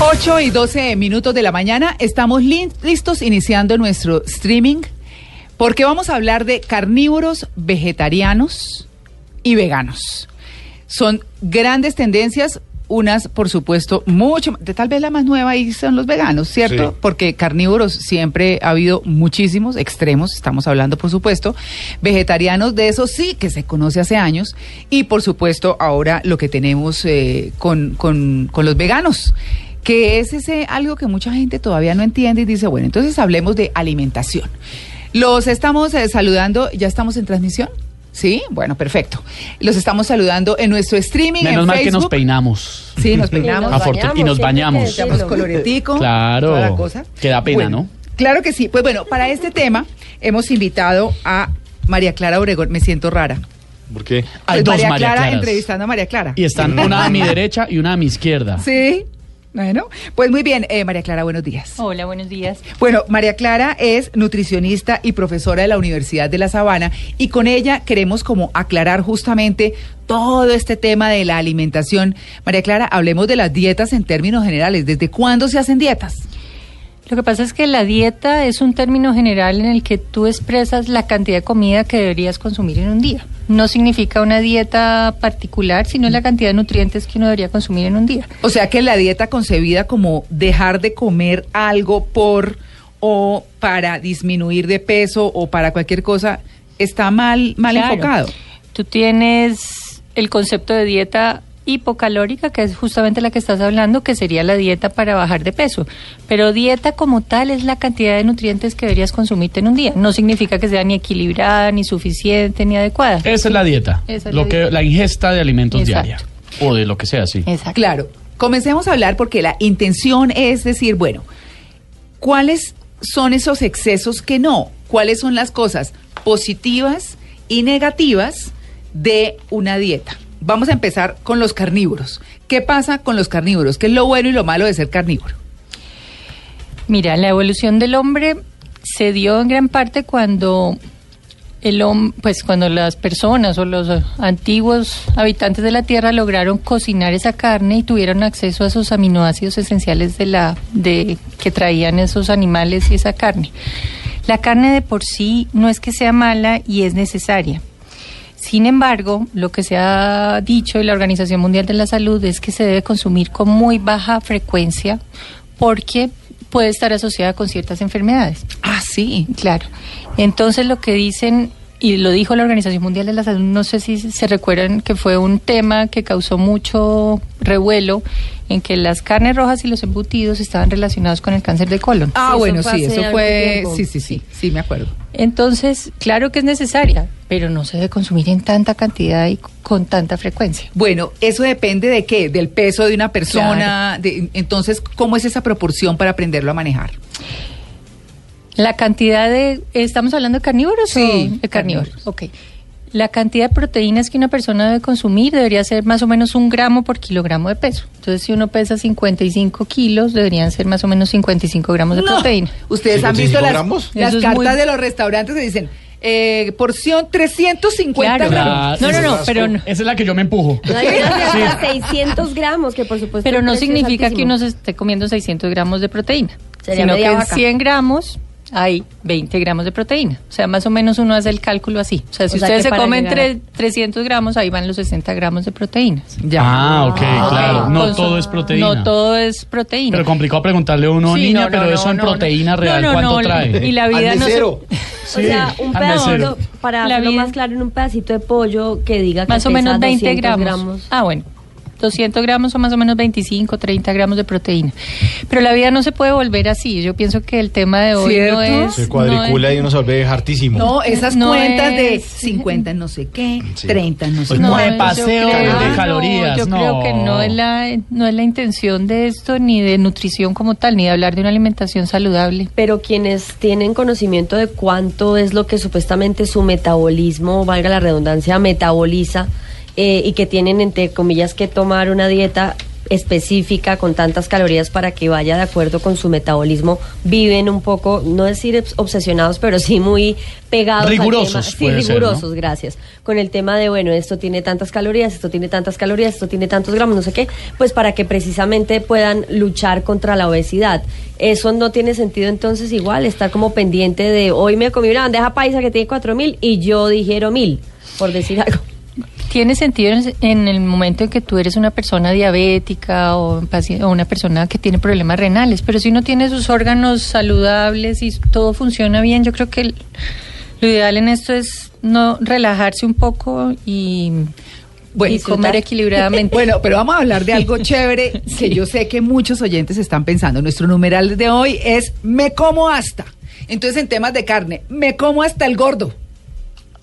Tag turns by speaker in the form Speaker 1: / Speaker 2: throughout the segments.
Speaker 1: Ocho y 12 minutos de la mañana, estamos li- listos iniciando nuestro streaming porque vamos a hablar de carnívoros, vegetarianos y veganos. Son grandes tendencias, unas por supuesto mucho, tal vez la más nueva ahí son los veganos, ¿cierto?
Speaker 2: Sí.
Speaker 1: Porque carnívoros siempre ha habido muchísimos extremos, estamos hablando por supuesto, vegetarianos de eso sí que se conoce hace años y por supuesto ahora lo que tenemos eh, con, con, con los veganos que es ese algo que mucha gente todavía no entiende y dice, bueno, entonces hablemos de alimentación. Los estamos eh, saludando, ¿ya estamos en transmisión? Sí, bueno, perfecto. Los estamos saludando en nuestro streaming
Speaker 2: Menos
Speaker 1: en
Speaker 2: mal que nos peinamos.
Speaker 1: Sí, nos peinamos.
Speaker 2: Y nos bañamos.
Speaker 3: que
Speaker 1: Echamos
Speaker 3: decirlo.
Speaker 1: coloretico.
Speaker 2: Claro.
Speaker 1: toda la cosa.
Speaker 2: Que da pena,
Speaker 1: Bueno,
Speaker 2: ¿no?
Speaker 1: Claro que sí. Pues bueno, para este tema hemos invitado a María Clara Obregón. Me siento rara.
Speaker 2: ¿Por qué?
Speaker 1: Pues
Speaker 2: Hay dos
Speaker 1: María
Speaker 2: María
Speaker 1: Clara
Speaker 2: Claras.
Speaker 1: entrevistando a María Clara.
Speaker 2: Y están una a mi derecha y una a mi izquierda.
Speaker 1: Sí. Bueno, pues muy bien, eh, María Clara, buenos días.
Speaker 4: Hola, buenos días.
Speaker 1: Bueno, María Clara es nutricionista y profesora de la Universidad de La Sabana y con ella queremos como aclarar justamente todo este tema de la alimentación. María Clara, hablemos de las dietas en términos generales. ¿Desde cuándo se hacen dietas?
Speaker 4: Lo que pasa es que la dieta es un término general en el que tú expresas la cantidad de comida que deberías consumir en un día. No significa una dieta particular, sino la cantidad de nutrientes que uno debería consumir en un día.
Speaker 1: O sea que la dieta concebida como dejar de comer algo por o para disminuir de peso o para cualquier cosa está mal mal
Speaker 4: Claro.
Speaker 1: enfocado.
Speaker 4: Tú tienes el concepto de dieta hipocalórica, que es justamente la que estás hablando, que sería la dieta para bajar de peso. Pero dieta como tal es la cantidad de nutrientes que deberías consumirte en un día. No significa que sea ni equilibrada, ni suficiente, ni adecuada.
Speaker 2: Esa es la dieta.
Speaker 4: Esa es
Speaker 2: lo
Speaker 4: la
Speaker 2: que
Speaker 4: dieta.
Speaker 2: la ingesta de alimentos
Speaker 4: Exacto.
Speaker 2: diaria o de lo que sea, sí.
Speaker 4: Exacto.
Speaker 1: Claro, comencemos a hablar porque la intención es decir, bueno, ¿cuáles son esos excesos que no? ¿Cuáles son las cosas positivas y negativas de una dieta? Vamos a empezar con los carnívoros. ¿Qué pasa con los carnívoros? ¿Qué es lo bueno y lo malo de ser carnívoro?
Speaker 4: Mira, la evolución del hombre se dio en gran parte cuando el pues cuando las personas o los antiguos habitantes de la Tierra lograron cocinar esa carne y tuvieron acceso a esos aminoácidos esenciales de la de que traían esos animales y esa carne. La carne de por sí no es que sea mala y es necesaria. Sin embargo, lo que se ha dicho de la Organización Mundial de la Salud es que se debe consumir con muy baja frecuencia porque puede estar asociada con ciertas enfermedades.
Speaker 1: Ah, sí.
Speaker 4: Claro. Entonces lo que dicen, y lo dijo la Organización Mundial de la Salud, no sé si se recuerdan que fue un tema que causó mucho revuelo en que las carnes rojas y los embutidos estaban relacionados con el cáncer de colon.
Speaker 1: Ah,
Speaker 3: eso
Speaker 1: bueno, sí, eso fue... Sí, sí, sí, sí, me acuerdo.
Speaker 4: Entonces, claro que es necesaria, pero no se debe consumir en tanta cantidad y con tanta frecuencia.
Speaker 1: Bueno, eso depende de qué, del peso de una persona. de- entonces, ¿cómo es esa proporción para aprenderlo a manejar?
Speaker 4: La cantidad de... ¿Estamos hablando de carnívoros
Speaker 1: Sí,
Speaker 4: o de carnívoros?
Speaker 1: carnívoros.
Speaker 4: Ok. La cantidad de proteínas que una persona debe consumir debería ser más o menos un gramo por kilogramo de peso. Entonces, si uno pesa 55 kilos, deberían ser más o menos 55 gramos de
Speaker 1: No.
Speaker 4: proteína.
Speaker 1: Ustedes han
Speaker 2: 55
Speaker 1: visto las,
Speaker 2: gramos?
Speaker 1: las cartas
Speaker 4: muy-
Speaker 1: de los restaurantes que dicen eh, porción 350
Speaker 4: Claro.
Speaker 1: gramos.
Speaker 4: No, no, no,
Speaker 2: Esa
Speaker 4: pero no.
Speaker 2: es la que yo me empujo.
Speaker 3: No, hay unas de hasta 600 gramos, que por supuesto.
Speaker 4: Pero no significa que uno se esté comiendo 600 gramos de proteína,
Speaker 3: Sería
Speaker 4: sino que
Speaker 3: vaca.
Speaker 4: 100 gramos hay 20 gramos de proteína. O sea, más o menos uno hace el cálculo así. O sea, si
Speaker 3: O
Speaker 4: ustedes se comen
Speaker 3: llegar a-
Speaker 4: tre- 300 gramos, ahí van los 60 gramos de proteínas.
Speaker 1: Ya.
Speaker 2: Ah, ok, claro. No
Speaker 4: Entonces,
Speaker 2: todo es proteína.
Speaker 4: No todo es proteína.
Speaker 2: Pero complicado preguntarle a uno,
Speaker 4: Sí,
Speaker 2: niña,
Speaker 4: no,
Speaker 2: pero
Speaker 4: no,
Speaker 2: eso
Speaker 4: no,
Speaker 2: en
Speaker 4: no,
Speaker 2: proteína
Speaker 4: no.
Speaker 2: real,
Speaker 4: No, no,
Speaker 2: ¿cuánto
Speaker 4: no,
Speaker 2: trae?
Speaker 4: Y la vida no se-
Speaker 3: O sea, un pedacito, para hacerlo
Speaker 4: vida-
Speaker 3: más claro, en un pedacito de pollo que diga que
Speaker 4: más o menos 20
Speaker 3: 200
Speaker 4: gramos. Ah, bueno. 200 gramos son más o menos 25, 30 gramos de proteína. Pero la vida no se puede volver así. Yo pienso que el tema de hoy no
Speaker 1: ¿Cierto?
Speaker 4: es...
Speaker 5: Se cuadricula
Speaker 4: no
Speaker 5: y uno se vuelve hartísimo.
Speaker 1: No, esas
Speaker 4: No
Speaker 1: cuentas de
Speaker 4: es-
Speaker 1: 50 en no sé qué,
Speaker 5: Sí.
Speaker 1: 30 en no sé qué.
Speaker 2: no, de paseo, de calorías,
Speaker 4: yo
Speaker 2: no.
Speaker 4: creo que no es la no es la intención de esto ni de nutrición como tal, ni de hablar de una alimentación saludable.
Speaker 3: Pero quienes tienen conocimiento de cuánto es lo que supuestamente su metabolismo, valga la redundancia, metaboliza eh, y que tienen, entre comillas, que tomar una dieta específica con tantas calorías para que vaya de acuerdo con su metabolismo, viven un poco, no decir obs- obsesionados, pero sí muy pegados al
Speaker 2: Rigurosos,
Speaker 3: tema. Sí,
Speaker 2: ser,
Speaker 3: rigurosos,
Speaker 2: ¿no?
Speaker 3: gracias. Con el tema de, bueno, esto tiene tantas calorías, esto tiene tantas calorías, esto tiene tantos gramos, no sé qué, pues para que precisamente puedan luchar contra la obesidad. Eso no tiene sentido entonces igual, estar como pendiente de, hoy me comí una bandeja paisa que tiene cuatro mil y yo digiero mil, por decir algo.
Speaker 4: Tiene sentido en, el momento en que tú eres una persona diabética o, una persona que tiene problemas renales, pero si uno tiene sus órganos saludables y todo funciona bien, yo creo que el- lo ideal en esto es no relajarse un poco y,
Speaker 1: Bueno,
Speaker 4: y comer equilibradamente.
Speaker 1: Bueno, pero vamos a hablar de algo chévere que yo sé que muchos oyentes están pensando. Nuestro numeral de hoy es me como hasta. Entonces, en temas de carne, me como hasta el gordo.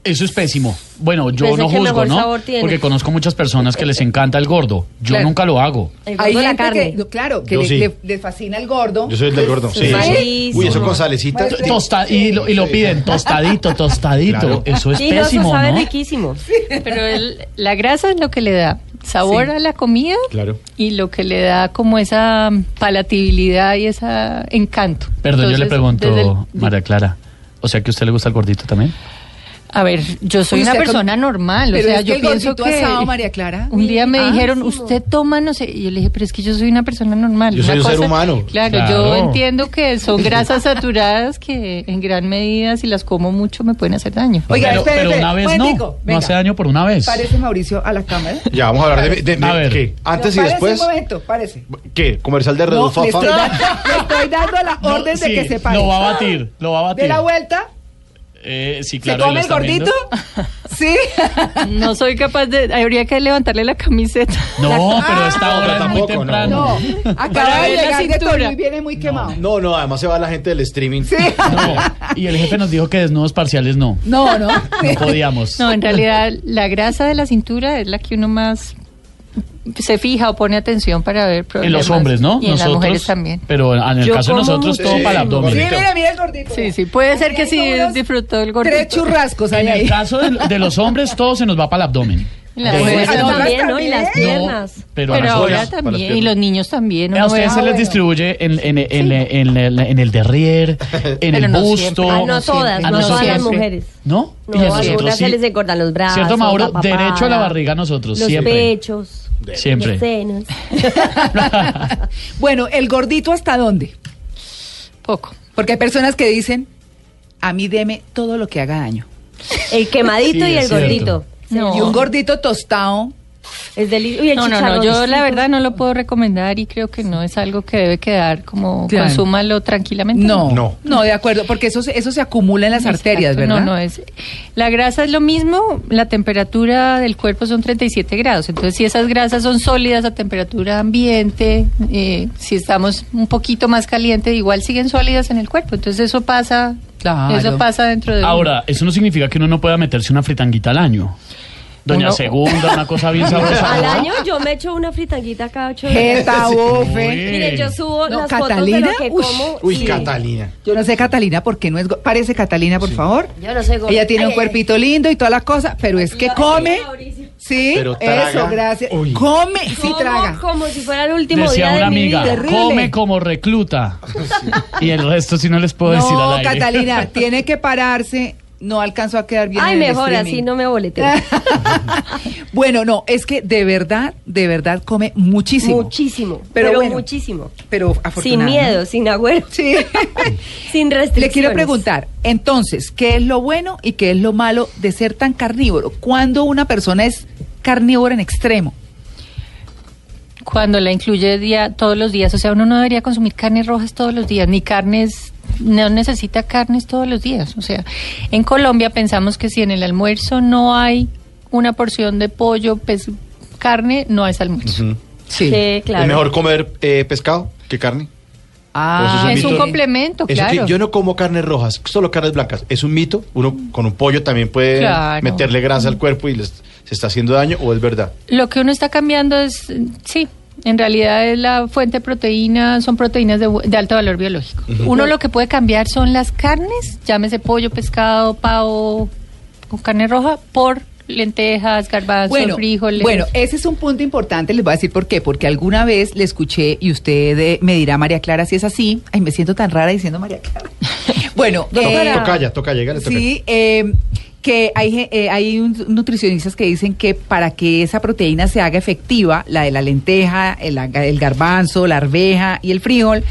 Speaker 2: Eso es pésimo. Bueno, yo no juzgo, ¿no? Porque conozco muchas personas que les encanta el gordo. Yo
Speaker 1: Claro.
Speaker 2: nunca lo hago.
Speaker 3: El gordo de la
Speaker 1: gente
Speaker 3: carne.
Speaker 1: que, claro, que le,
Speaker 5: sí.
Speaker 1: le- le fascina el gordo.
Speaker 5: Yo soy el del gordo. Sí.
Speaker 3: Malísimo.
Speaker 5: Uy, eso con salecita.
Speaker 2: Tosta- y, lo, y lo piden tostadito, tostadito.
Speaker 5: Claro.
Speaker 2: Eso es
Speaker 3: Sí, no, eso
Speaker 2: pésimo,
Speaker 3: sabe
Speaker 2: ¿no?
Speaker 3: riquísimo.
Speaker 4: Pero el- la grasa es lo que le da sabor
Speaker 1: Sí.
Speaker 4: a la comida
Speaker 5: Claro.
Speaker 4: y lo que le da como esa palatabilidad y ese encanto.
Speaker 2: Perdón, yo le pregunto,
Speaker 4: el-
Speaker 2: María Clara. O sea que a usted le gusta el gordito también.
Speaker 4: A ver, yo soy una persona
Speaker 1: con-
Speaker 4: normal,
Speaker 1: Pero
Speaker 4: o sea,
Speaker 1: es que
Speaker 4: yo
Speaker 1: el
Speaker 4: pienso que
Speaker 1: asado, María Clara.
Speaker 4: un día me
Speaker 1: Ah,
Speaker 4: dijeron. "Usted toma no sé", y yo le dije, "Pero es que yo soy una persona normal."
Speaker 5: Yo soy un ser humano.
Speaker 4: Claro,
Speaker 2: Claro.
Speaker 4: yo entiendo que son grasas saturadas que en gran medida si las como mucho me pueden hacer daño.
Speaker 1: Oiga,
Speaker 2: pero,
Speaker 1: espere,
Speaker 2: pero
Speaker 1: espere,
Speaker 2: una vez
Speaker 1: momentico,
Speaker 2: no. No
Speaker 1: venga.
Speaker 2: hace daño por una vez.
Speaker 1: Parece Mauricio a la cámara.
Speaker 5: Ya, vamos a hablar de, de- de-
Speaker 2: A ver.
Speaker 5: ¿qué? Antes
Speaker 1: No,
Speaker 5: y después.
Speaker 1: Un momento, parece.
Speaker 5: ¿Qué? ¿Comercial de
Speaker 1: No,
Speaker 5: Redufa?
Speaker 1: le, estoy da- le estoy dando la
Speaker 2: No,
Speaker 1: orden de
Speaker 2: sí,
Speaker 1: que se pare.
Speaker 2: Lo va a batir, lo va a batir.
Speaker 1: De la vuelta,
Speaker 2: Eh, sí,
Speaker 1: ¿se
Speaker 2: claro. ahí
Speaker 1: come el gordito?
Speaker 2: viendo.
Speaker 1: Sí.
Speaker 4: No soy capaz de habría que levantarle la camiseta.
Speaker 2: No, pero esta
Speaker 1: Ah,
Speaker 2: hora es muy
Speaker 5: tampoco,
Speaker 2: temprano.
Speaker 1: No, acaba de llegar de. Tolú y viene muy quemado.
Speaker 5: No, no, además se va la gente del streaming.
Speaker 1: Sí.
Speaker 2: No, Y el jefe nos dijo que desnudos parciales no.
Speaker 1: No, no.
Speaker 2: No podíamos.
Speaker 4: No, en realidad la grasa de la cintura es la que uno más se fija o pone atención para ver problemas.
Speaker 2: En los hombres, ¿no?
Speaker 4: Y en las mujeres también.
Speaker 2: Pero en el
Speaker 3: Yo
Speaker 2: caso de nosotros, todo
Speaker 5: mucho.
Speaker 2: para el
Speaker 5: Sí,
Speaker 1: Sí,
Speaker 2: abdomen.
Speaker 5: gordito.
Speaker 1: mira, mira el gordito.
Speaker 4: Sí, sí, puede ser que sí disfrutó el gordito.
Speaker 1: Tres churrascos hay
Speaker 2: En el
Speaker 1: ahí.
Speaker 2: caso de, de los hombres, todo se nos va para el abdomen.
Speaker 4: Las
Speaker 2: De-
Speaker 4: mujeres
Speaker 1: Ah, no,
Speaker 3: también, ¿no? Y las piernas.
Speaker 2: pero,
Speaker 4: Pero
Speaker 2: a
Speaker 4: ahora
Speaker 2: nosotros-
Speaker 5: las
Speaker 4: también, y los niños también.
Speaker 2: A
Speaker 4: uno
Speaker 2: ustedes se les distribuye en, en, en, en, en- en el derrier, en
Speaker 4: Pero
Speaker 2: el
Speaker 4: no
Speaker 2: busto.
Speaker 3: Ah,
Speaker 4: no
Speaker 3: no todas,
Speaker 2: Ah,
Speaker 3: no
Speaker 2: no
Speaker 3: todas las mujeres.
Speaker 2: ¿no?
Speaker 3: No,
Speaker 2: Y a
Speaker 3: a
Speaker 2: nosotros
Speaker 3: algunas se
Speaker 2: sí.
Speaker 3: les engordan los brazos.
Speaker 2: ¿Cierto, Mauro?
Speaker 3: la papada,
Speaker 2: Derecho a la barriga a nosotros,
Speaker 3: Los
Speaker 2: siempre.
Speaker 3: pechos.
Speaker 2: Siempre.
Speaker 3: Los senos.
Speaker 1: Bueno, ¿el gordito hasta dónde?
Speaker 4: Poco.
Speaker 1: Porque hay personas que dicen, a mí deme todo lo que haga daño.
Speaker 3: El quemadito
Speaker 2: Sí,
Speaker 3: y el
Speaker 2: cierto.
Speaker 3: gordito.
Speaker 4: No.
Speaker 1: Y un gordito tostado.
Speaker 3: Es delicioso.
Speaker 4: No, no, no, yo la verdad no lo puedo recomendar y creo que no es algo que debe quedar como
Speaker 1: Claro.
Speaker 4: consúmalo tranquilamente.
Speaker 1: No,
Speaker 5: No.
Speaker 1: no, de acuerdo, porque eso, se- eso se acumula en las
Speaker 4: Exacto,
Speaker 1: arterias, ¿verdad?
Speaker 4: No, no es. La grasa es lo mismo, la temperatura del cuerpo son 37 grados. Entonces, si esas grasas son sólidas a temperatura ambiente, eh, si estamos un poquito más caliente, igual siguen sólidas en el cuerpo. Entonces, eso pasa.
Speaker 1: Claro.
Speaker 4: Eso pasa dentro de.
Speaker 2: Ahora, eso no significa que uno no pueda meterse una fritanguita al año. Doña
Speaker 4: Uno-
Speaker 2: Segunda, una cosa bien sabrosa.
Speaker 3: Al
Speaker 2: ¿no?
Speaker 3: año yo me echo una fritanguita cada ocho días.
Speaker 1: Jeta, bofe.
Speaker 3: Mire, yo subo
Speaker 1: No,
Speaker 3: las fotos de
Speaker 1: Catalina,
Speaker 3: lo que
Speaker 1: uy.
Speaker 3: como.
Speaker 5: Uy,
Speaker 3: y-
Speaker 5: Catalina.
Speaker 1: Yo no sé, Catalina, por qué no es... go- Parece Catalina, por favor.
Speaker 3: Yo no soy gorda.
Speaker 1: Ella tiene
Speaker 3: Ay,
Speaker 1: un
Speaker 3: ay,
Speaker 1: cuerpito lindo y toda la cosa, pero es que come...
Speaker 3: Mauricio.
Speaker 1: Sí,
Speaker 5: Pero traga.
Speaker 1: eso, gracias.
Speaker 5: Uy.
Speaker 1: Come, sí
Speaker 3: Como-
Speaker 1: traga.
Speaker 3: Como si fuera el último
Speaker 2: Decía
Speaker 3: día
Speaker 2: una
Speaker 3: de mi
Speaker 2: amiga,
Speaker 3: vida.
Speaker 2: Come como recluta. Y el resto sí no les puedo decir
Speaker 1: No,
Speaker 2: al aire.
Speaker 1: Catalina, tiene que pararse. No alcanzó a quedar bien.
Speaker 3: Ay,
Speaker 1: en el
Speaker 3: mejor,
Speaker 1: streaming.
Speaker 3: así no me boleteo.
Speaker 1: bueno, no, es que de verdad, de verdad come muchísimo.
Speaker 3: Muchísimo.
Speaker 1: Pero
Speaker 3: Pero,
Speaker 1: bueno,
Speaker 3: muchísimo.
Speaker 1: Pero
Speaker 3: Sin
Speaker 1: afortunadamente.
Speaker 3: miedo, sin agüero.
Speaker 1: Sí.
Speaker 3: sin restricciones.
Speaker 1: Le quiero preguntar, entonces, ¿qué es lo bueno y qué es lo malo de ser tan carnívoro? ¿Cuándo una persona es carnívora en extremo?
Speaker 4: Cuando la incluye día, todos los días. O sea, uno no debería consumir carnes rojas todos los días, ni carnes. No necesita carnes todos los días. O sea, en Colombia pensamos que si en el almuerzo no hay una porción de pollo, pues carne no es almuerzo.
Speaker 1: Sí.
Speaker 3: Sí, claro.
Speaker 5: ¿Es mejor comer eh, pescado que carne?
Speaker 1: Ah,
Speaker 5: Eso
Speaker 4: Es un complemento,
Speaker 5: Eso
Speaker 4: claro.
Speaker 5: que yo no como carnes rojas, solo carnes blancas. ¿Es un mito? Uno con un pollo también puede
Speaker 4: Claro.
Speaker 5: meterle grasa al cuerpo y les, se está haciendo daño o es verdad?
Speaker 4: Lo que uno está cambiando es, sí, en realidad es la fuente de proteína, son proteínas de, de alto valor biológico. Uno lo que puede cambiar son las carnes, llámese pollo, pescado, pavo, con carne roja, por lentejas, garbanzos,
Speaker 1: Bueno,
Speaker 4: frijoles.
Speaker 1: bueno, ese es un punto importante, les voy a decir por qué, porque alguna vez le escuché y usted eh, me dirá, María Clara, si es así, ay, me siento tan rara diciendo María Clara. bueno, eh,
Speaker 5: Tocaya, tocaya, llegale, tocaya.
Speaker 1: Sí, eh, que hay, eh, hay nutricionistas que dicen que para que esa proteína se haga efectiva, la de la lenteja, el, el garbanzo, la arveja y el frijol,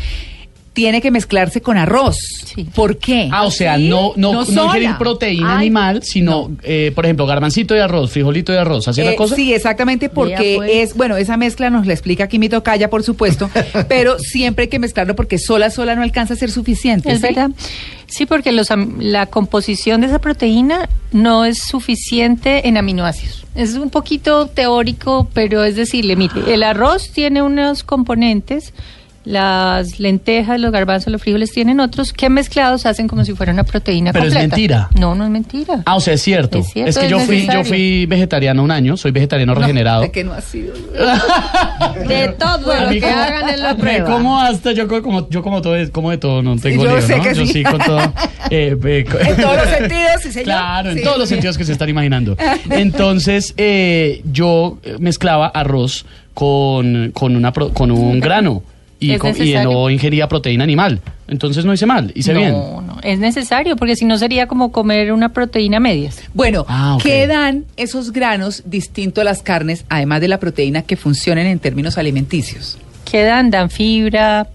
Speaker 1: tiene que mezclarse con arroz.
Speaker 4: Sí.
Speaker 1: ¿Por qué?
Speaker 2: Ah, o sea,
Speaker 1: ¿Sí?
Speaker 2: no, no, no, ingerir proteína
Speaker 1: Ay,
Speaker 2: animal, sino, eh, por ejemplo, garbancito de arroz, frijolito de arroz, ¿así es la
Speaker 1: Eh,
Speaker 2: cosa?
Speaker 1: Sí, exactamente, porque
Speaker 3: pues.
Speaker 1: es, bueno, esa mezcla nos la explica aquí mi tocaya, por supuesto, pero siempre hay que mezclarlo porque sola, sola no alcanza a ser suficiente.
Speaker 4: Es
Speaker 1: ¿sí?
Speaker 4: verdad. Sí, porque los la composición de esa proteína no es suficiente en aminoácidos. Es un poquito teórico, pero es decirle, mire, el arroz tiene unos componentes, las lentejas, los garbanzos, los frijoles tienen otros que mezclados hacen como si fuera una proteína
Speaker 2: Pero es
Speaker 4: completa.
Speaker 2: mentira.
Speaker 4: No, no es mentira.
Speaker 2: Ah, o sea, es cierto.
Speaker 4: Es cierto,
Speaker 2: Es que
Speaker 4: es
Speaker 2: yo fui, yo fui vegetariano un año, soy vegetariano regenerado.
Speaker 1: De que no ha sido.
Speaker 3: De todo
Speaker 2: A
Speaker 3: lo que
Speaker 2: como-
Speaker 3: hagan en la
Speaker 2: me
Speaker 3: prueba.
Speaker 2: como hasta, yo co- como, yo como todo, como de todo, no tengo
Speaker 1: yo
Speaker 2: lío,
Speaker 1: sé
Speaker 2: ¿no?
Speaker 1: que
Speaker 2: yo
Speaker 1: sí.
Speaker 2: sí con todo. eh, eh,
Speaker 1: En todos los sentidos, sí, señor.
Speaker 2: Claro, en
Speaker 1: Sí.
Speaker 2: todos los sentidos que se están imaginando. Entonces, eh, yo mezclaba arroz con, con, una pro- con un grano y, y no ingería proteína animal. Entonces no hice mal, hice
Speaker 4: no,
Speaker 2: bien.
Speaker 4: no, es necesario, porque si no sería como comer una proteína medias.
Speaker 1: Bueno,
Speaker 2: Ah.
Speaker 1: ¿qué dan esos granos distinto a las carnes, además de la proteína, que funcionen en términos alimenticios?
Speaker 4: que dan, dan fibra,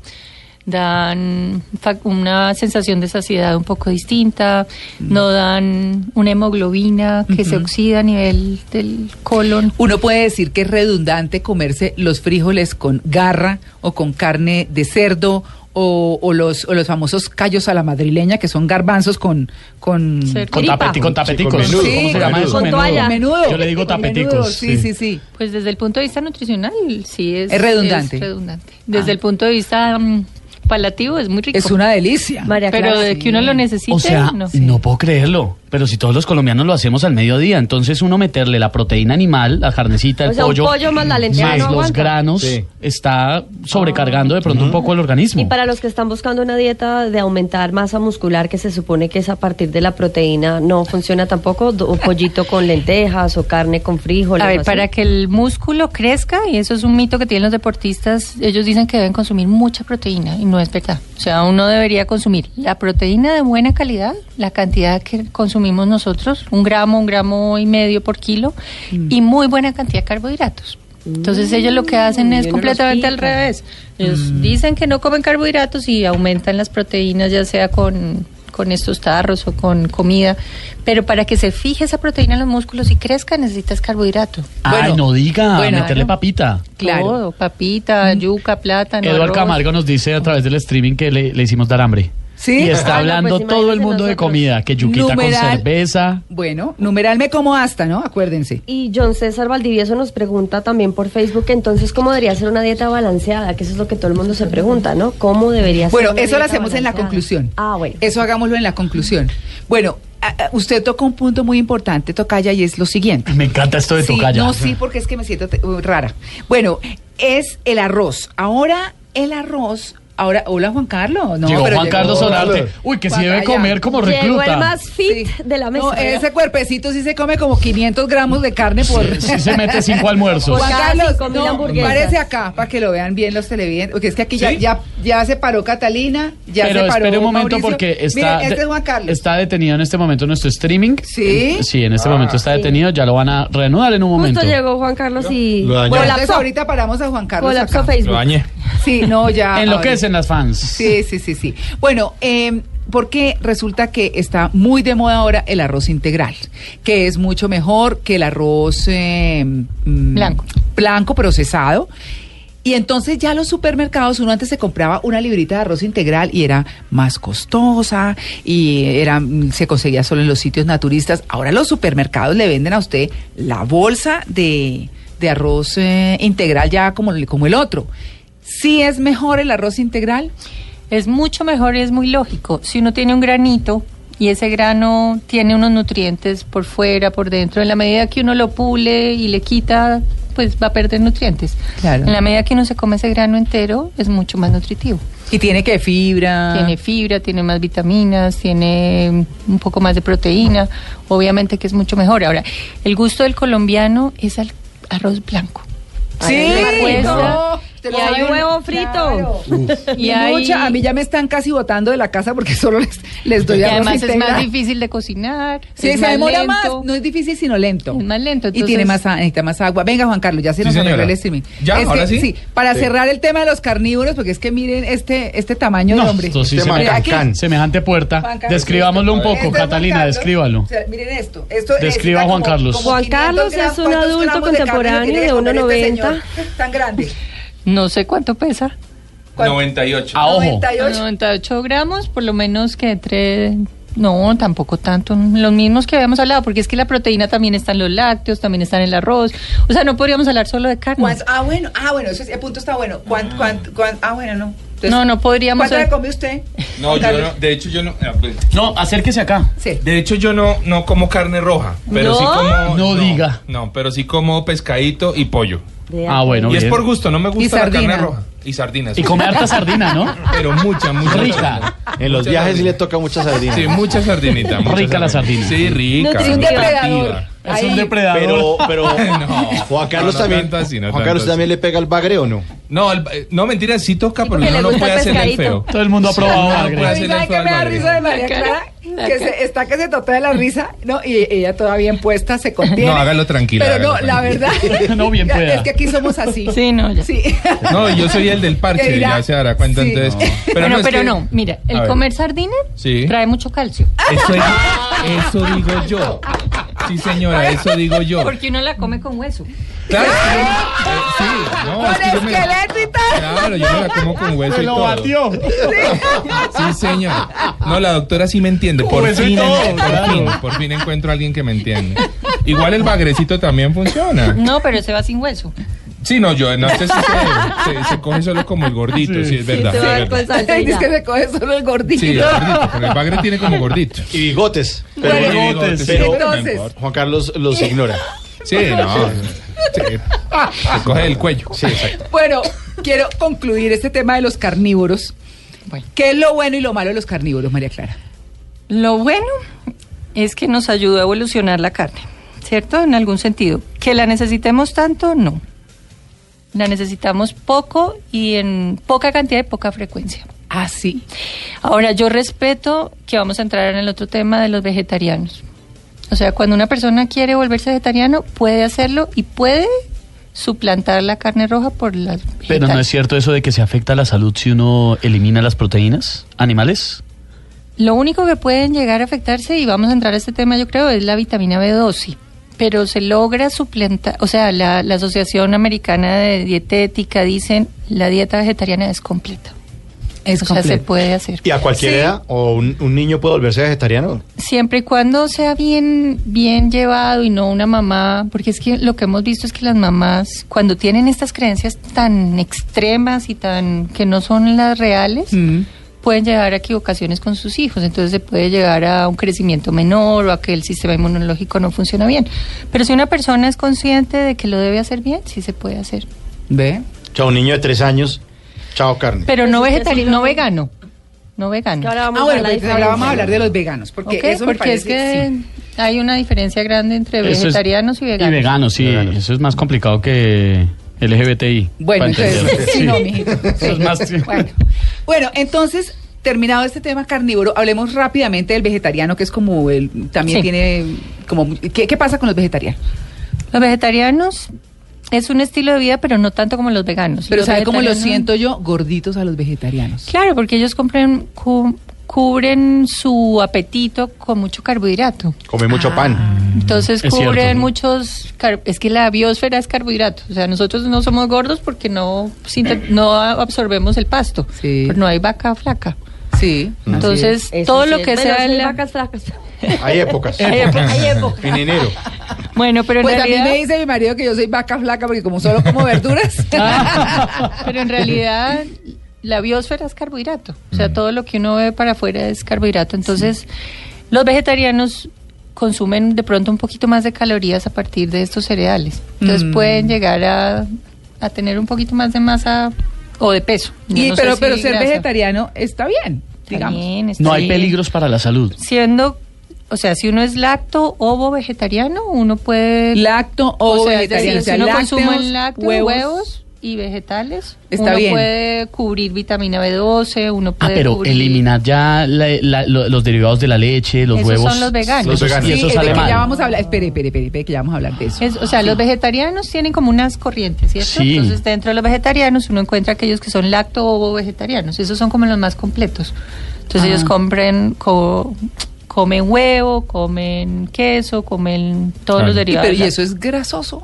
Speaker 4: dan una sensación de saciedad un poco distinta, no dan una hemoglobina que se oxida a nivel del colon.
Speaker 1: Uno puede decir que es redundante comerse los frijoles con garra o con carne de cerdo o, o los, o los famosos callos a la madrileña, que son garbanzos con... con.
Speaker 2: Con, tapeti- con tapeticos.
Speaker 5: Sí, con
Speaker 1: menudo.
Speaker 2: ¿Cómo se llama
Speaker 5: Con
Speaker 2: eso?
Speaker 3: con
Speaker 2: Menudo.
Speaker 3: toalla.
Speaker 1: menudo.
Speaker 2: Yo le digo tapeticos.
Speaker 1: menudo, sí, sí, sí.
Speaker 4: Pues desde el punto de vista nutricional, sí es,
Speaker 1: Es redundante.
Speaker 4: es redundante. Desde
Speaker 1: Ah.
Speaker 4: el punto de vista mm, palativo es muy rico.
Speaker 1: Es una delicia.
Speaker 3: María
Speaker 4: pero
Speaker 3: Clara,
Speaker 4: de
Speaker 3: sí.
Speaker 4: que uno lo necesite,
Speaker 2: O sea,
Speaker 4: no.
Speaker 2: no puedo creerlo. Pero si todos los colombianos lo hacemos al mediodía, entonces uno meterle la proteína animal, la carnecita, el
Speaker 3: O sea, un
Speaker 2: pollo,
Speaker 3: pollo más la lenteja
Speaker 2: más
Speaker 3: no
Speaker 2: los
Speaker 3: aguanta.
Speaker 2: granos,
Speaker 5: Sí.
Speaker 2: está sobrecargando de pronto un poco el organismo.
Speaker 3: Y para los que están buscando una dieta de aumentar masa muscular, que se supone que es a partir de la proteína, no funciona tampoco, o pollito con lentejas o carne con frijoles.
Speaker 4: A ver,
Speaker 3: así.
Speaker 4: para que el músculo crezca, y eso es un mito que tienen los deportistas, ellos dicen que deben consumir mucha proteína, y no es verdad. O sea, uno debería consumir la proteína de buena calidad, la cantidad que consumimos nosotros, un gramo, un gramo y medio por kilo, y muy buena cantidad de carbohidratos. Entonces ellos lo que hacen
Speaker 3: y
Speaker 4: es completamente al revés. Ellos dicen que no comen carbohidratos y aumentan las proteínas, ya sea con, con estos tarros o con comida. Pero para que se fije esa proteína en los músculos y crezca, necesitas carbohidrato.
Speaker 2: Ay,
Speaker 1: Bueno,
Speaker 2: no diga,
Speaker 1: bueno.
Speaker 2: meterle papita.
Speaker 1: Claro.
Speaker 4: Todo, papita, yuca, plátano.
Speaker 2: Eduardo. Camargo nos dice a través del streaming que le, le hicimos dar hambre.
Speaker 1: ¿Sí?
Speaker 2: Y está
Speaker 3: Ah, no,
Speaker 2: hablando
Speaker 3: pues
Speaker 2: todo el mundo de comida, que yuquita
Speaker 1: Numeral.
Speaker 2: con cerveza.
Speaker 1: Bueno, numeral me como hasta, ¿no? Acuérdense.
Speaker 3: Y John César Valdivieso nos pregunta también por Facebook, entonces, ¿cómo debería ser una dieta balanceada? Que eso es lo que todo el mundo se pregunta, ¿no? ¿Cómo debería ser
Speaker 1: Bueno, eso lo hacemos en la conclusión.
Speaker 3: Ah, bueno.
Speaker 1: Eso hagámoslo en la conclusión. Bueno, usted toca un punto muy importante, Tocaya, y es lo siguiente.
Speaker 2: Me encanta esto de
Speaker 1: Sí,
Speaker 2: tocaya.
Speaker 1: No, sí, porque es que me siento rara. Bueno, es el arroz. Ahora, el arroz. Ahora, hola Juan Carlos. No,
Speaker 2: llegó
Speaker 1: pero
Speaker 2: Juan
Speaker 1: llegó-
Speaker 2: Carlos. Solarte. Uy, que sí
Speaker 1: Juan
Speaker 2: debe comer como
Speaker 3: Llegó
Speaker 2: recluta.
Speaker 3: el más fit
Speaker 1: Sí.
Speaker 3: de la mesa.
Speaker 1: No, ese cuerpecito sí se come como 500 gramos de carne por.
Speaker 2: Sí se mete cinco almuerzos.
Speaker 1: Juan Carlos, no, parece acá para que lo vean bien los televidentes, porque es que aquí ya,
Speaker 2: ¿Sí?
Speaker 1: ya, ya se paró Catalina, ya
Speaker 2: Pero
Speaker 1: se paró
Speaker 2: espere un momento
Speaker 1: Mauricio.
Speaker 2: porque está,
Speaker 1: Miren, este es Juan Carlos.
Speaker 2: está detenido en este momento nuestro streaming.
Speaker 1: ¿Sí?
Speaker 2: Sí, en este momento está detenido. Ya lo van a reanudar en un momento.
Speaker 3: Justo llegó Juan Carlos y
Speaker 5: Lo dañó.
Speaker 1: Bueno, entonces ahorita paramos a Juan Carlos
Speaker 3: colapsó
Speaker 1: acá.
Speaker 3: Facebook.
Speaker 1: Sí, no, ya.
Speaker 2: Las fans.
Speaker 1: Sí, sí, sí, sí. Bueno, eh, porque resulta que está muy de moda ahora el arroz integral, que es mucho mejor que el arroz eh,
Speaker 4: Blanco.
Speaker 1: blanco procesado. Y entonces ya los supermercados, uno antes se compraba una librita de arroz integral y era más costosa y era, mm, se conseguía solo en los sitios naturistas. Ahora los supermercados le venden a usted la bolsa de, de arroz eh, integral ya como, como el otro. ¿Sí es mejor el arroz integral?
Speaker 4: Es mucho mejor y es muy lógico. Si uno tiene un granito y ese grano tiene unos nutrientes por fuera, por dentro, en la medida que uno lo pule y le quita, pues va a perder nutrientes.
Speaker 1: Claro.
Speaker 4: En la medida que uno se come ese grano entero, es mucho más nutritivo.
Speaker 1: Y tiene que fibra.
Speaker 4: Tiene fibra, tiene más vitaminas, tiene un poco más de proteína, obviamente que es mucho mejor. Ahora, el gusto del colombiano es al arroz blanco.
Speaker 1: Sí, no, te lo
Speaker 3: Y hay huevo frito.
Speaker 4: Y
Speaker 1: Y
Speaker 4: hay-
Speaker 1: mucha, a mí ya me están casi botando de la casa porque solo les, les doy
Speaker 4: Y
Speaker 1: arroz
Speaker 4: además es más difícil de cocinar.
Speaker 1: Sí,
Speaker 4: es
Speaker 1: se
Speaker 4: más
Speaker 1: demora
Speaker 4: lento.
Speaker 1: más. No es difícil, sino lento.
Speaker 4: Es más lento,
Speaker 1: Y tiene más, necesita más agua. Venga, Juan Carlos, ya se
Speaker 6: Sí,
Speaker 1: nos
Speaker 6: señora.
Speaker 1: el streaming.
Speaker 6: Ya,
Speaker 1: Es
Speaker 6: ahora
Speaker 1: que,
Speaker 6: sí.
Speaker 1: para
Speaker 6: Sí.
Speaker 1: cerrar el tema de los carnívoros, porque es que miren este, este tamaño de
Speaker 2: No,
Speaker 1: hombre.
Speaker 2: esto sí
Speaker 5: Este
Speaker 2: se
Speaker 5: macancán.
Speaker 2: Semejante puerta.
Speaker 1: Carlos,
Speaker 2: Describámoslo un
Speaker 1: este
Speaker 2: poco, Catalina, descríbalo.
Speaker 1: O sea, miren esto. esto
Speaker 2: Describa a Juan Carlos.
Speaker 3: Juan
Speaker 1: 500
Speaker 3: Carlos es un
Speaker 1: ¿Cuántos
Speaker 3: adulto
Speaker 1: de
Speaker 3: contemporáneo de
Speaker 1: comer este
Speaker 3: 1,90.
Speaker 1: Tan grande.
Speaker 4: No sé cuánto pesa.
Speaker 1: ¿Cuánto?
Speaker 6: 98.
Speaker 2: A ojo.
Speaker 1: 98.
Speaker 4: 98 gramos, por lo menos que entre... No, tampoco tanto. Los mismos que habíamos hablado, porque es que la proteína también está en los lácteos, también está en el arroz. O sea, no podríamos hablar solo de carne.
Speaker 1: ¿Cuánto? Ah, bueno, ah, bueno, ese, punto está bueno. ¿Cuánto, cuánto, cuánto? Ah, bueno, no. Entonces,
Speaker 4: No, no podríamos...
Speaker 1: ¿Cuánto le come usted?
Speaker 6: No, yo no, de hecho yo no, ah, pues,
Speaker 2: No, acérquese acá.
Speaker 1: Sí.
Speaker 6: de hecho yo no, no como carne roja, pero
Speaker 3: ¿No?
Speaker 6: sí como...
Speaker 2: No diga.
Speaker 6: No, pero sí como pescadito y pollo.
Speaker 2: Ah, bueno,
Speaker 6: y es por gusto, no me gusta la
Speaker 1: sardina.
Speaker 6: carne roja. Y sardinas.
Speaker 2: Y come harta sardina, ¿no?
Speaker 6: Pero mucha, mucha.
Speaker 2: Rica.
Speaker 5: En los
Speaker 6: Mucha
Speaker 5: viajes sí le toca mucha sardina.
Speaker 6: Sí, mucha sardinita. mucha
Speaker 2: Rica la sardina.
Speaker 6: Sí, rica.
Speaker 1: Es un depredador.
Speaker 2: Es un depredador.
Speaker 5: Pero, pero
Speaker 6: No.
Speaker 5: Juan Carlos
Speaker 6: No, no
Speaker 5: también,
Speaker 6: así, no
Speaker 5: Juan Carlos
Speaker 6: así.
Speaker 5: también le pega el bagre o no?
Speaker 6: No, el- eh, no, mentira, sí toca, pero uno no
Speaker 3: gusta
Speaker 6: puede
Speaker 3: el
Speaker 6: hacerle el feo.
Speaker 2: Todo el mundo ha probado
Speaker 6: no, no
Speaker 2: bagre.
Speaker 6: puede
Speaker 1: ¿Y
Speaker 6: hacerle
Speaker 1: sabe
Speaker 6: el feo
Speaker 1: Que se, está que se toca de la risa, ¿no? Y ella todavía bien puesta, se contiene.
Speaker 6: No, hágalo tranquila,
Speaker 1: Pero no, la verdad.
Speaker 2: No, bien pueda.
Speaker 1: Es que aquí somos así.
Speaker 4: Sí, no, ya.
Speaker 1: Sí.
Speaker 6: No, yo soy el del parche,
Speaker 1: dirá-
Speaker 6: ya se dará cuenta
Speaker 1: Sí.
Speaker 6: entonces.
Speaker 1: No.
Speaker 4: Pero, no, pero
Speaker 6: que-
Speaker 4: no, mira, el comer sardina
Speaker 6: Sí.
Speaker 4: trae mucho calcio.
Speaker 6: Eso, es- eso digo yo. Sí, señora, eso digo yo.
Speaker 4: Porque uno la come con hueso.
Speaker 6: Claro, sí, no,
Speaker 1: Con
Speaker 6: es que yo me-
Speaker 1: esqueleto y tal.
Speaker 6: Claro, yo me la como con hueso
Speaker 2: Se
Speaker 6: y
Speaker 2: lo
Speaker 6: todo.
Speaker 2: batió.
Speaker 6: Sí, señor. No, la doctora sí me entiende. Por
Speaker 2: Hueso y
Speaker 6: fin,
Speaker 2: todo,
Speaker 6: por
Speaker 2: claro.
Speaker 6: fin, por fin encuentro a alguien que me entiende. Igual el bagrecito también funciona.
Speaker 4: No, pero ese va sin hueso.
Speaker 6: Sí, no, yo no sé si se, se, se coge solo como el gordito, sí, es verdad.
Speaker 3: Va
Speaker 6: es verdad.
Speaker 1: Dice que se coge solo el gordito.
Speaker 6: Sí, el gordito, porque el bagre tiene como gordito.
Speaker 5: Y bigotes. Pero,
Speaker 1: Bueno,
Speaker 6: Y bigotes,
Speaker 5: pero-
Speaker 6: sí, no
Speaker 1: entonces-
Speaker 6: importa.
Speaker 5: Juan Carlos los ignora.
Speaker 6: Sí, no. Sí. Se coge el cuello.
Speaker 5: Sí, exacto.
Speaker 1: Bueno, quiero concluir este tema de los carnívoros. ¿Qué es lo bueno y lo malo de los carnívoros, María Clara?
Speaker 4: Lo bueno es que nos ayuda a evolucionar la carne, ¿cierto? En algún sentido. Que la necesitemos tanto, no. La necesitamos poco y en poca cantidad y poca frecuencia.
Speaker 1: Ah, sí.
Speaker 4: Ahora, yo respeto que vamos a entrar en el otro tema de los vegetarianos. O sea, cuando una persona quiere volverse vegetariano, puede hacerlo y puede suplantar la carne roja por las
Speaker 2: Pero no es cierto eso de que se afecta a la salud si uno elimina las proteínas animales.
Speaker 4: Lo único que pueden llegar a afectarse, y vamos a entrar a este tema yo creo, es la vitamina B12. Pero se logra suplantar, o sea, la, la Asociación Americana de Dietética dicen la dieta vegetariana es completa.
Speaker 1: Es
Speaker 4: o sea, se puede hacer.
Speaker 5: ¿Y a cualquier
Speaker 4: Sí.
Speaker 5: edad? ¿O un, un niño puede volverse vegetariano?
Speaker 4: Siempre y cuando sea bien, bien llevado y no una mamá, porque es que lo que hemos visto es que las mamás, cuando tienen estas creencias tan extremas y tan que no son las reales,
Speaker 1: Mm.
Speaker 4: Pueden llegar a equivocaciones con sus hijos. Entonces se puede llegar a un crecimiento menor o a que el sistema inmunológico no funciona bien. Pero si una persona es consciente de que lo debe hacer bien, sí se puede hacer.
Speaker 1: ¿Ve?
Speaker 5: O sea, un niño de tres años, chao carne.
Speaker 4: Pero no vegetariano, no
Speaker 3: no.
Speaker 4: vegano. No vegano.
Speaker 3: Ahora vamos
Speaker 1: Ah, bueno, pues ahora vamos a hablar de los veganos, porque
Speaker 4: Ok,
Speaker 1: eso me
Speaker 4: porque es que
Speaker 1: sí.
Speaker 4: hay una diferencia grande entre
Speaker 2: es-
Speaker 4: vegetarianos y veganos.
Speaker 2: Y veganos, sí.
Speaker 5: Veganos.
Speaker 2: Eso es más complicado que LGBTI.
Speaker 1: Bueno,
Speaker 2: para
Speaker 1: entonces,
Speaker 2: entenderlo.
Speaker 1: sí, no, mijito.
Speaker 2: Eso es más...
Speaker 1: Bueno, bueno, entonces, terminado este tema carnívoro, hablemos rápidamente del vegetariano, que es como el, también
Speaker 4: Sí.
Speaker 1: tiene, como, ¿qué, qué pasa con los vegetarianos?
Speaker 4: Los vegetarianos es un estilo de vida, pero no tanto como los veganos.
Speaker 1: Pero
Speaker 4: Los
Speaker 1: ¿sabe cómo lo siento yo? Gorditos a los vegetarianos.
Speaker 4: Claro, porque ellos compren, cu- cubren su apetito con mucho carbohidrato.
Speaker 5: Come mucho
Speaker 1: Ah.
Speaker 5: pan.
Speaker 4: Entonces
Speaker 2: Es
Speaker 4: cubren
Speaker 2: cierto.
Speaker 4: muchos... Es que la biosfera es carbohidrato. O sea, nosotros no somos gordos porque no, no absorbemos el pasto.
Speaker 1: Sí.
Speaker 4: Pero no hay vaca flaca.
Speaker 1: Sí. así
Speaker 4: Entonces, todo
Speaker 3: sí
Speaker 4: lo
Speaker 3: es.
Speaker 4: que
Speaker 3: Bueno,
Speaker 4: sea...
Speaker 3: sí,
Speaker 4: la-
Speaker 3: vacas flacas.
Speaker 5: Hay épocas.
Speaker 3: Hay época. Hay época.
Speaker 5: En enero.
Speaker 4: Bueno, pero en
Speaker 1: Pues
Speaker 4: realidad...
Speaker 1: a mí me dice mi marido que yo soy vaca flaca porque como solo como verduras.
Speaker 4: Pero en realidad la biosfera es carbohidrato. O
Speaker 1: Mm.
Speaker 4: sea, todo lo que uno ve para afuera es carbohidrato. Entonces, los vegetarianos consumen de pronto un poquito más de calorías a partir de estos cereales. Entonces
Speaker 1: Mm.
Speaker 4: pueden llegar a, a tener un poquito más de masa o de peso.
Speaker 1: Y,
Speaker 4: no sé
Speaker 1: pero,
Speaker 4: si
Speaker 1: pero ser
Speaker 4: grasa.
Speaker 1: vegetariano está bien,
Speaker 4: Está
Speaker 1: digamos.
Speaker 4: bien, está
Speaker 2: No hay
Speaker 4: bien.
Speaker 2: peligros para la salud.
Speaker 4: Siendo, o sea, si uno es lacto, ovo, vegetariano, uno puede...
Speaker 1: Lacto o,
Speaker 4: o sea,
Speaker 1: vegetariano.
Speaker 4: decir,
Speaker 1: o sea,
Speaker 4: si uno
Speaker 1: lácteos,
Speaker 4: consume lácteos,
Speaker 1: huevos.
Speaker 4: huevos, y vegetales,
Speaker 1: Está
Speaker 4: uno
Speaker 1: bien.
Speaker 4: puede cubrir vitamina B12, uno
Speaker 2: Ah,
Speaker 4: puede
Speaker 2: pero
Speaker 4: cubrir...
Speaker 2: eliminar ya la- la- lo- los derivados de la leche, los
Speaker 4: Esos
Speaker 2: huevos.
Speaker 4: son los veganos.
Speaker 5: Los veganos.
Speaker 2: Y
Speaker 1: Sí,
Speaker 2: eso
Speaker 1: es de
Speaker 2: sale
Speaker 1: que
Speaker 2: mal.
Speaker 1: ya vamos a hablar. Espere, espere, espere, espere, que ya vamos a hablar de eso.
Speaker 4: Es- o sea, los vegetarianos tienen como unas corrientes, ¿cierto?
Speaker 2: Sí.
Speaker 4: Entonces, dentro de los vegetarianos uno encuentra aquellos que son lacto ovo vegetarianos. Esos son como los más completos. Entonces,
Speaker 1: Ah.
Speaker 4: ellos compren, co- comen huevo, comen queso, comen todos
Speaker 6: Claro.
Speaker 4: los
Speaker 1: Y,
Speaker 4: derivados.
Speaker 1: pero, ¿y eso es grasoso?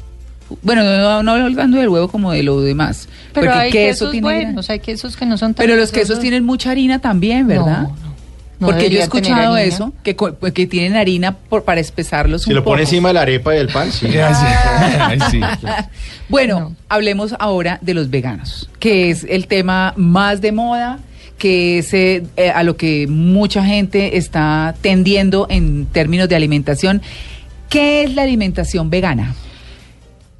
Speaker 1: Bueno, no, no hablando del huevo como de lo demás.
Speaker 4: Pero
Speaker 1: porque
Speaker 4: hay
Speaker 1: queso
Speaker 4: quesos
Speaker 1: tiene
Speaker 4: buenos, hay quesos que no son tan
Speaker 1: Pero los quesos tienen mucha harina también, ¿verdad?
Speaker 4: No, no, no
Speaker 1: porque yo he escuchado eso, que, pues, que tienen harina por, para espesarlos
Speaker 5: Si
Speaker 1: un
Speaker 5: lo pone encima de la arepa y del pan, sí.
Speaker 6: Ay, sí.
Speaker 1: Bueno,
Speaker 4: No.
Speaker 1: hablemos ahora de los veganos, que es el tema más de moda, que es eh, eh, a lo que mucha gente está tendiendo en términos de alimentación. ¿Qué es la alimentación vegana?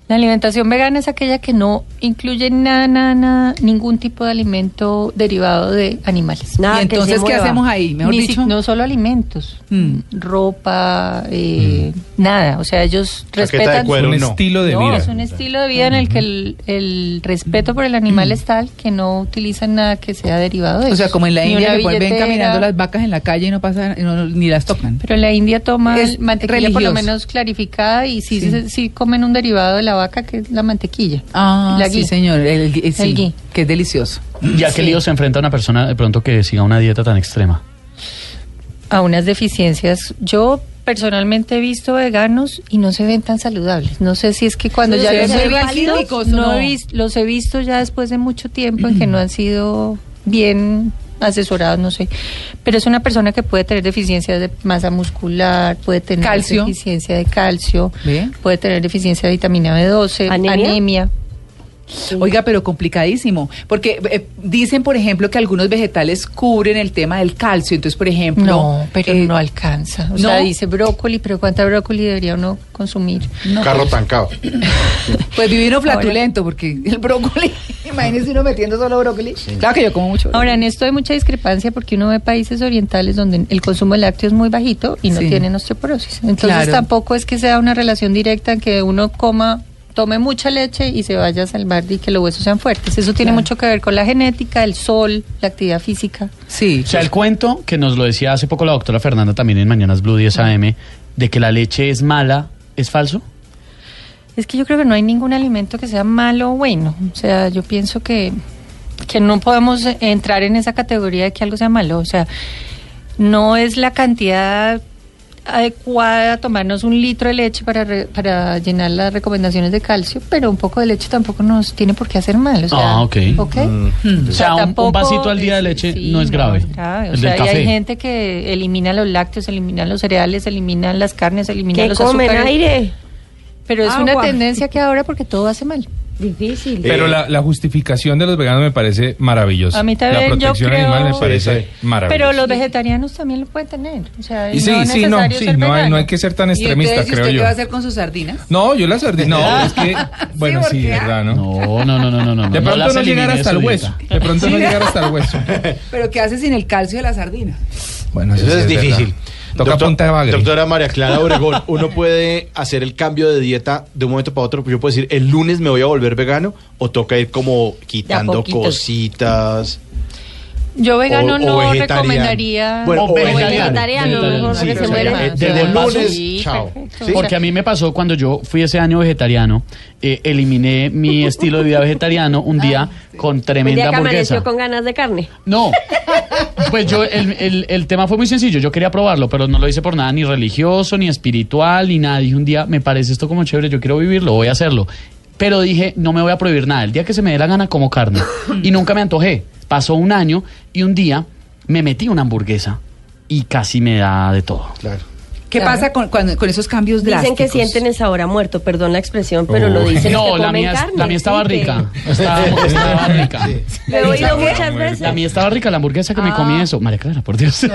Speaker 4: La alimentación vegana es aquella que no incluye nada, nada, nada, ningún tipo de alimento derivado de animales.
Speaker 3: Nada
Speaker 1: y entonces, ¿qué hacemos ahí? Mejor
Speaker 4: Ni si-
Speaker 1: dicho,
Speaker 4: no solo alimentos,
Speaker 1: Mm.
Speaker 4: ropa, eh, nada. O sea, ellos
Speaker 5: Chaqueta de
Speaker 4: respetan.
Speaker 5: cuero,
Speaker 6: un
Speaker 5: no.
Speaker 6: estilo de
Speaker 4: no,
Speaker 6: vida.
Speaker 4: es un estilo de vida en el que el, el respeto por el animal es tal que no utilizan nada que sea derivado de
Speaker 1: o sea, como en la
Speaker 4: Ni
Speaker 1: India que ven caminando las vacas en la calle y no pasan, y no- ni las tocan.
Speaker 4: Pero la India toma
Speaker 1: Es
Speaker 4: mantequilla por lo
Speaker 1: religioso.
Speaker 4: menos clarificada y sí,
Speaker 1: Sí.
Speaker 4: sí. sí comen un derivado de la vaca que es la mantequilla.
Speaker 1: Ah,
Speaker 4: La
Speaker 1: sí,
Speaker 4: ghee.
Speaker 1: señor, el, gui- sí,
Speaker 4: El ghee.
Speaker 1: que es delicioso.
Speaker 2: ¿Y a qué
Speaker 4: Sí.
Speaker 2: lío se enfrenta una persona de pronto que siga una dieta tan extrema?
Speaker 4: a unas deficiencias. Yo personalmente he visto veganos y no se ven tan saludables. No sé si es que cuando
Speaker 3: Sí,
Speaker 4: ya
Speaker 3: se
Speaker 4: los he
Speaker 3: muy
Speaker 4: visto,
Speaker 1: raquíticos,
Speaker 4: no
Speaker 1: ¿no?
Speaker 4: he vis- los he visto ya después de mucho tiempo en que no han sido bien asesorados, no sé. Pero es una persona que puede tener deficiencias de masa muscular, puede tener
Speaker 1: Calcio.
Speaker 4: deficiencia de calcio, puede tener deficiencia de vitamina B12,
Speaker 3: ¿Anemia?
Speaker 4: anemia.
Speaker 1: Oiga, pero complicadísimo, porque eh, dicen, por ejemplo, que algunos vegetales cubren el tema del calcio, entonces, por ejemplo...
Speaker 4: No, pero
Speaker 1: eh,
Speaker 4: no alcanza. O
Speaker 1: ¿no?
Speaker 4: sea, dice brócoli, pero ¿cuánta brócoli debería uno consumir?
Speaker 5: Carro tancado.
Speaker 1: Pues vivir uno flatulento, porque el brócoli, imagínese uno metiendo solo brócoli. Claro que yo como mucho.
Speaker 4: Ahora, en esto hay mucha discrepancia porque uno ve países orientales donde el consumo de lácteos es muy bajito y no
Speaker 1: Sí.
Speaker 4: tienen osteoporosis. Entonces
Speaker 1: Claro.
Speaker 4: tampoco es que sea una relación directa en que uno coma, tome mucha leche y se vaya a salvar de que los huesos sean fuertes. Eso tiene
Speaker 1: Claro.
Speaker 4: mucho que ver con la genética, el sol, la actividad física.
Speaker 1: Sí.
Speaker 2: O sea, el cuento que nos lo decía hace poco la doctora Fernanda también en Mañanas Blue 10 AM, de que la leche es mala, ¿es falso?
Speaker 4: Es que yo creo que no hay ningún alimento que sea malo o bueno. O sea, yo pienso que, que no podemos entrar en esa categoría de que algo sea malo. O sea, no es la cantidad adecuada tomarnos un litro de leche para, re- para llenar las recomendaciones de calcio, pero un poco de leche tampoco nos tiene por qué hacer mal. O sea,
Speaker 2: Ah, ok.
Speaker 4: ¿ok?
Speaker 1: Mm.
Speaker 2: O sea, un- un vasito al día de leche
Speaker 4: sí,
Speaker 2: no es grave.
Speaker 4: grave. O
Speaker 2: El
Speaker 4: sea, y hay gente que elimina los lácteos, elimina los cereales, eliminan las carnes, elimina
Speaker 3: ¿Qué
Speaker 4: los
Speaker 3: comen
Speaker 4: azúcares.
Speaker 3: aire?
Speaker 4: Pero es una tendencia que ahora porque todo hace mal.
Speaker 3: Difícil.
Speaker 6: Pero
Speaker 5: Eh,
Speaker 6: la, la justificación de los veganos me parece maravillosa.
Speaker 4: A mí también,
Speaker 6: La
Speaker 4: yo
Speaker 6: protección
Speaker 4: creo-
Speaker 6: animal me
Speaker 5: Sí,
Speaker 6: parece
Speaker 5: sí.
Speaker 6: maravillosa.
Speaker 4: Pero los vegetarianos también lo pueden tener. O sea,
Speaker 6: Y sí,
Speaker 4: no es
Speaker 6: sí, no,
Speaker 4: necesario
Speaker 6: sí, no hay, no hay que ser tan
Speaker 1: ¿Y
Speaker 6: extremista,
Speaker 1: entonces, ¿y
Speaker 6: creo
Speaker 1: usted
Speaker 6: yo.
Speaker 1: qué va a hacer con sus sardinas?
Speaker 6: No, yo la sardina. No, es que. Bueno,
Speaker 1: ¿por
Speaker 6: sí, verdad, ¿no?
Speaker 2: No, no, no, no, no. no
Speaker 6: De
Speaker 2: no
Speaker 6: pronto
Speaker 2: las
Speaker 6: no llegar hasta el hueso. De pronto no llegar hasta el hueso.
Speaker 1: ¿Pero qué hace sin el calcio de la sardina?
Speaker 6: Bueno,
Speaker 5: Eso
Speaker 6: sí
Speaker 5: es difícil.
Speaker 6: verdad. Toca
Speaker 5: Doctor-
Speaker 6: punta de bagre.
Speaker 5: Doctora María Clara Obregón, uno puede hacer el cambio de dieta de un momento para otro. Yo puedo decir, el lunes me voy a volver vegano o toca ir como quitando cositas.
Speaker 4: Yo vegano
Speaker 5: O- o
Speaker 4: no
Speaker 5: vegetariano.
Speaker 4: recomendaría.
Speaker 5: Bueno,
Speaker 2: O
Speaker 5: o
Speaker 2: vegetariano.
Speaker 3: vegetariano, mejor
Speaker 5: Sí,
Speaker 3: que se muera.
Speaker 5: desde el lunes,
Speaker 4: sí,
Speaker 5: chao.
Speaker 4: perfecto.
Speaker 5: Sí.
Speaker 2: Porque a mí me pasó cuando yo fui ese año vegetariano, eh, eliminé mi estilo de vida vegetariano un día con
Speaker 3: Un
Speaker 2: tremenda
Speaker 3: día que
Speaker 2: hamburguesa.
Speaker 3: amaneció con ganas de carne.
Speaker 2: No, pues yo, el, el- el tema fue muy sencillo, yo quería probarlo, pero no lo hice por nada ni religioso, ni espiritual, ni nada. Dije un día, me parece esto como chévere, yo quiero vivirlo, voy a hacerlo. Pero dije, no me voy a prohibir nada, el día que se me dé la gana como carne. Y nunca me antojé. Pasó un año y un día me metí una hamburguesa y casi me da de todo.
Speaker 5: Claro.
Speaker 1: ¿Qué
Speaker 3: Claro.
Speaker 1: pasa con, esos cambios drásticos?
Speaker 3: Dicen que sienten el sabor a muerto, perdón la expresión, pero lo dicen. los
Speaker 2: No,
Speaker 3: que
Speaker 2: la
Speaker 3: comen
Speaker 2: mía,
Speaker 3: carne,
Speaker 2: la mía estaba rica. Estaba, estaba rica.
Speaker 3: He oído muchas veces.
Speaker 2: La mía estaba rica, la hamburguesa que me
Speaker 1: Ah.
Speaker 2: comí eso. María Clara, por Dios.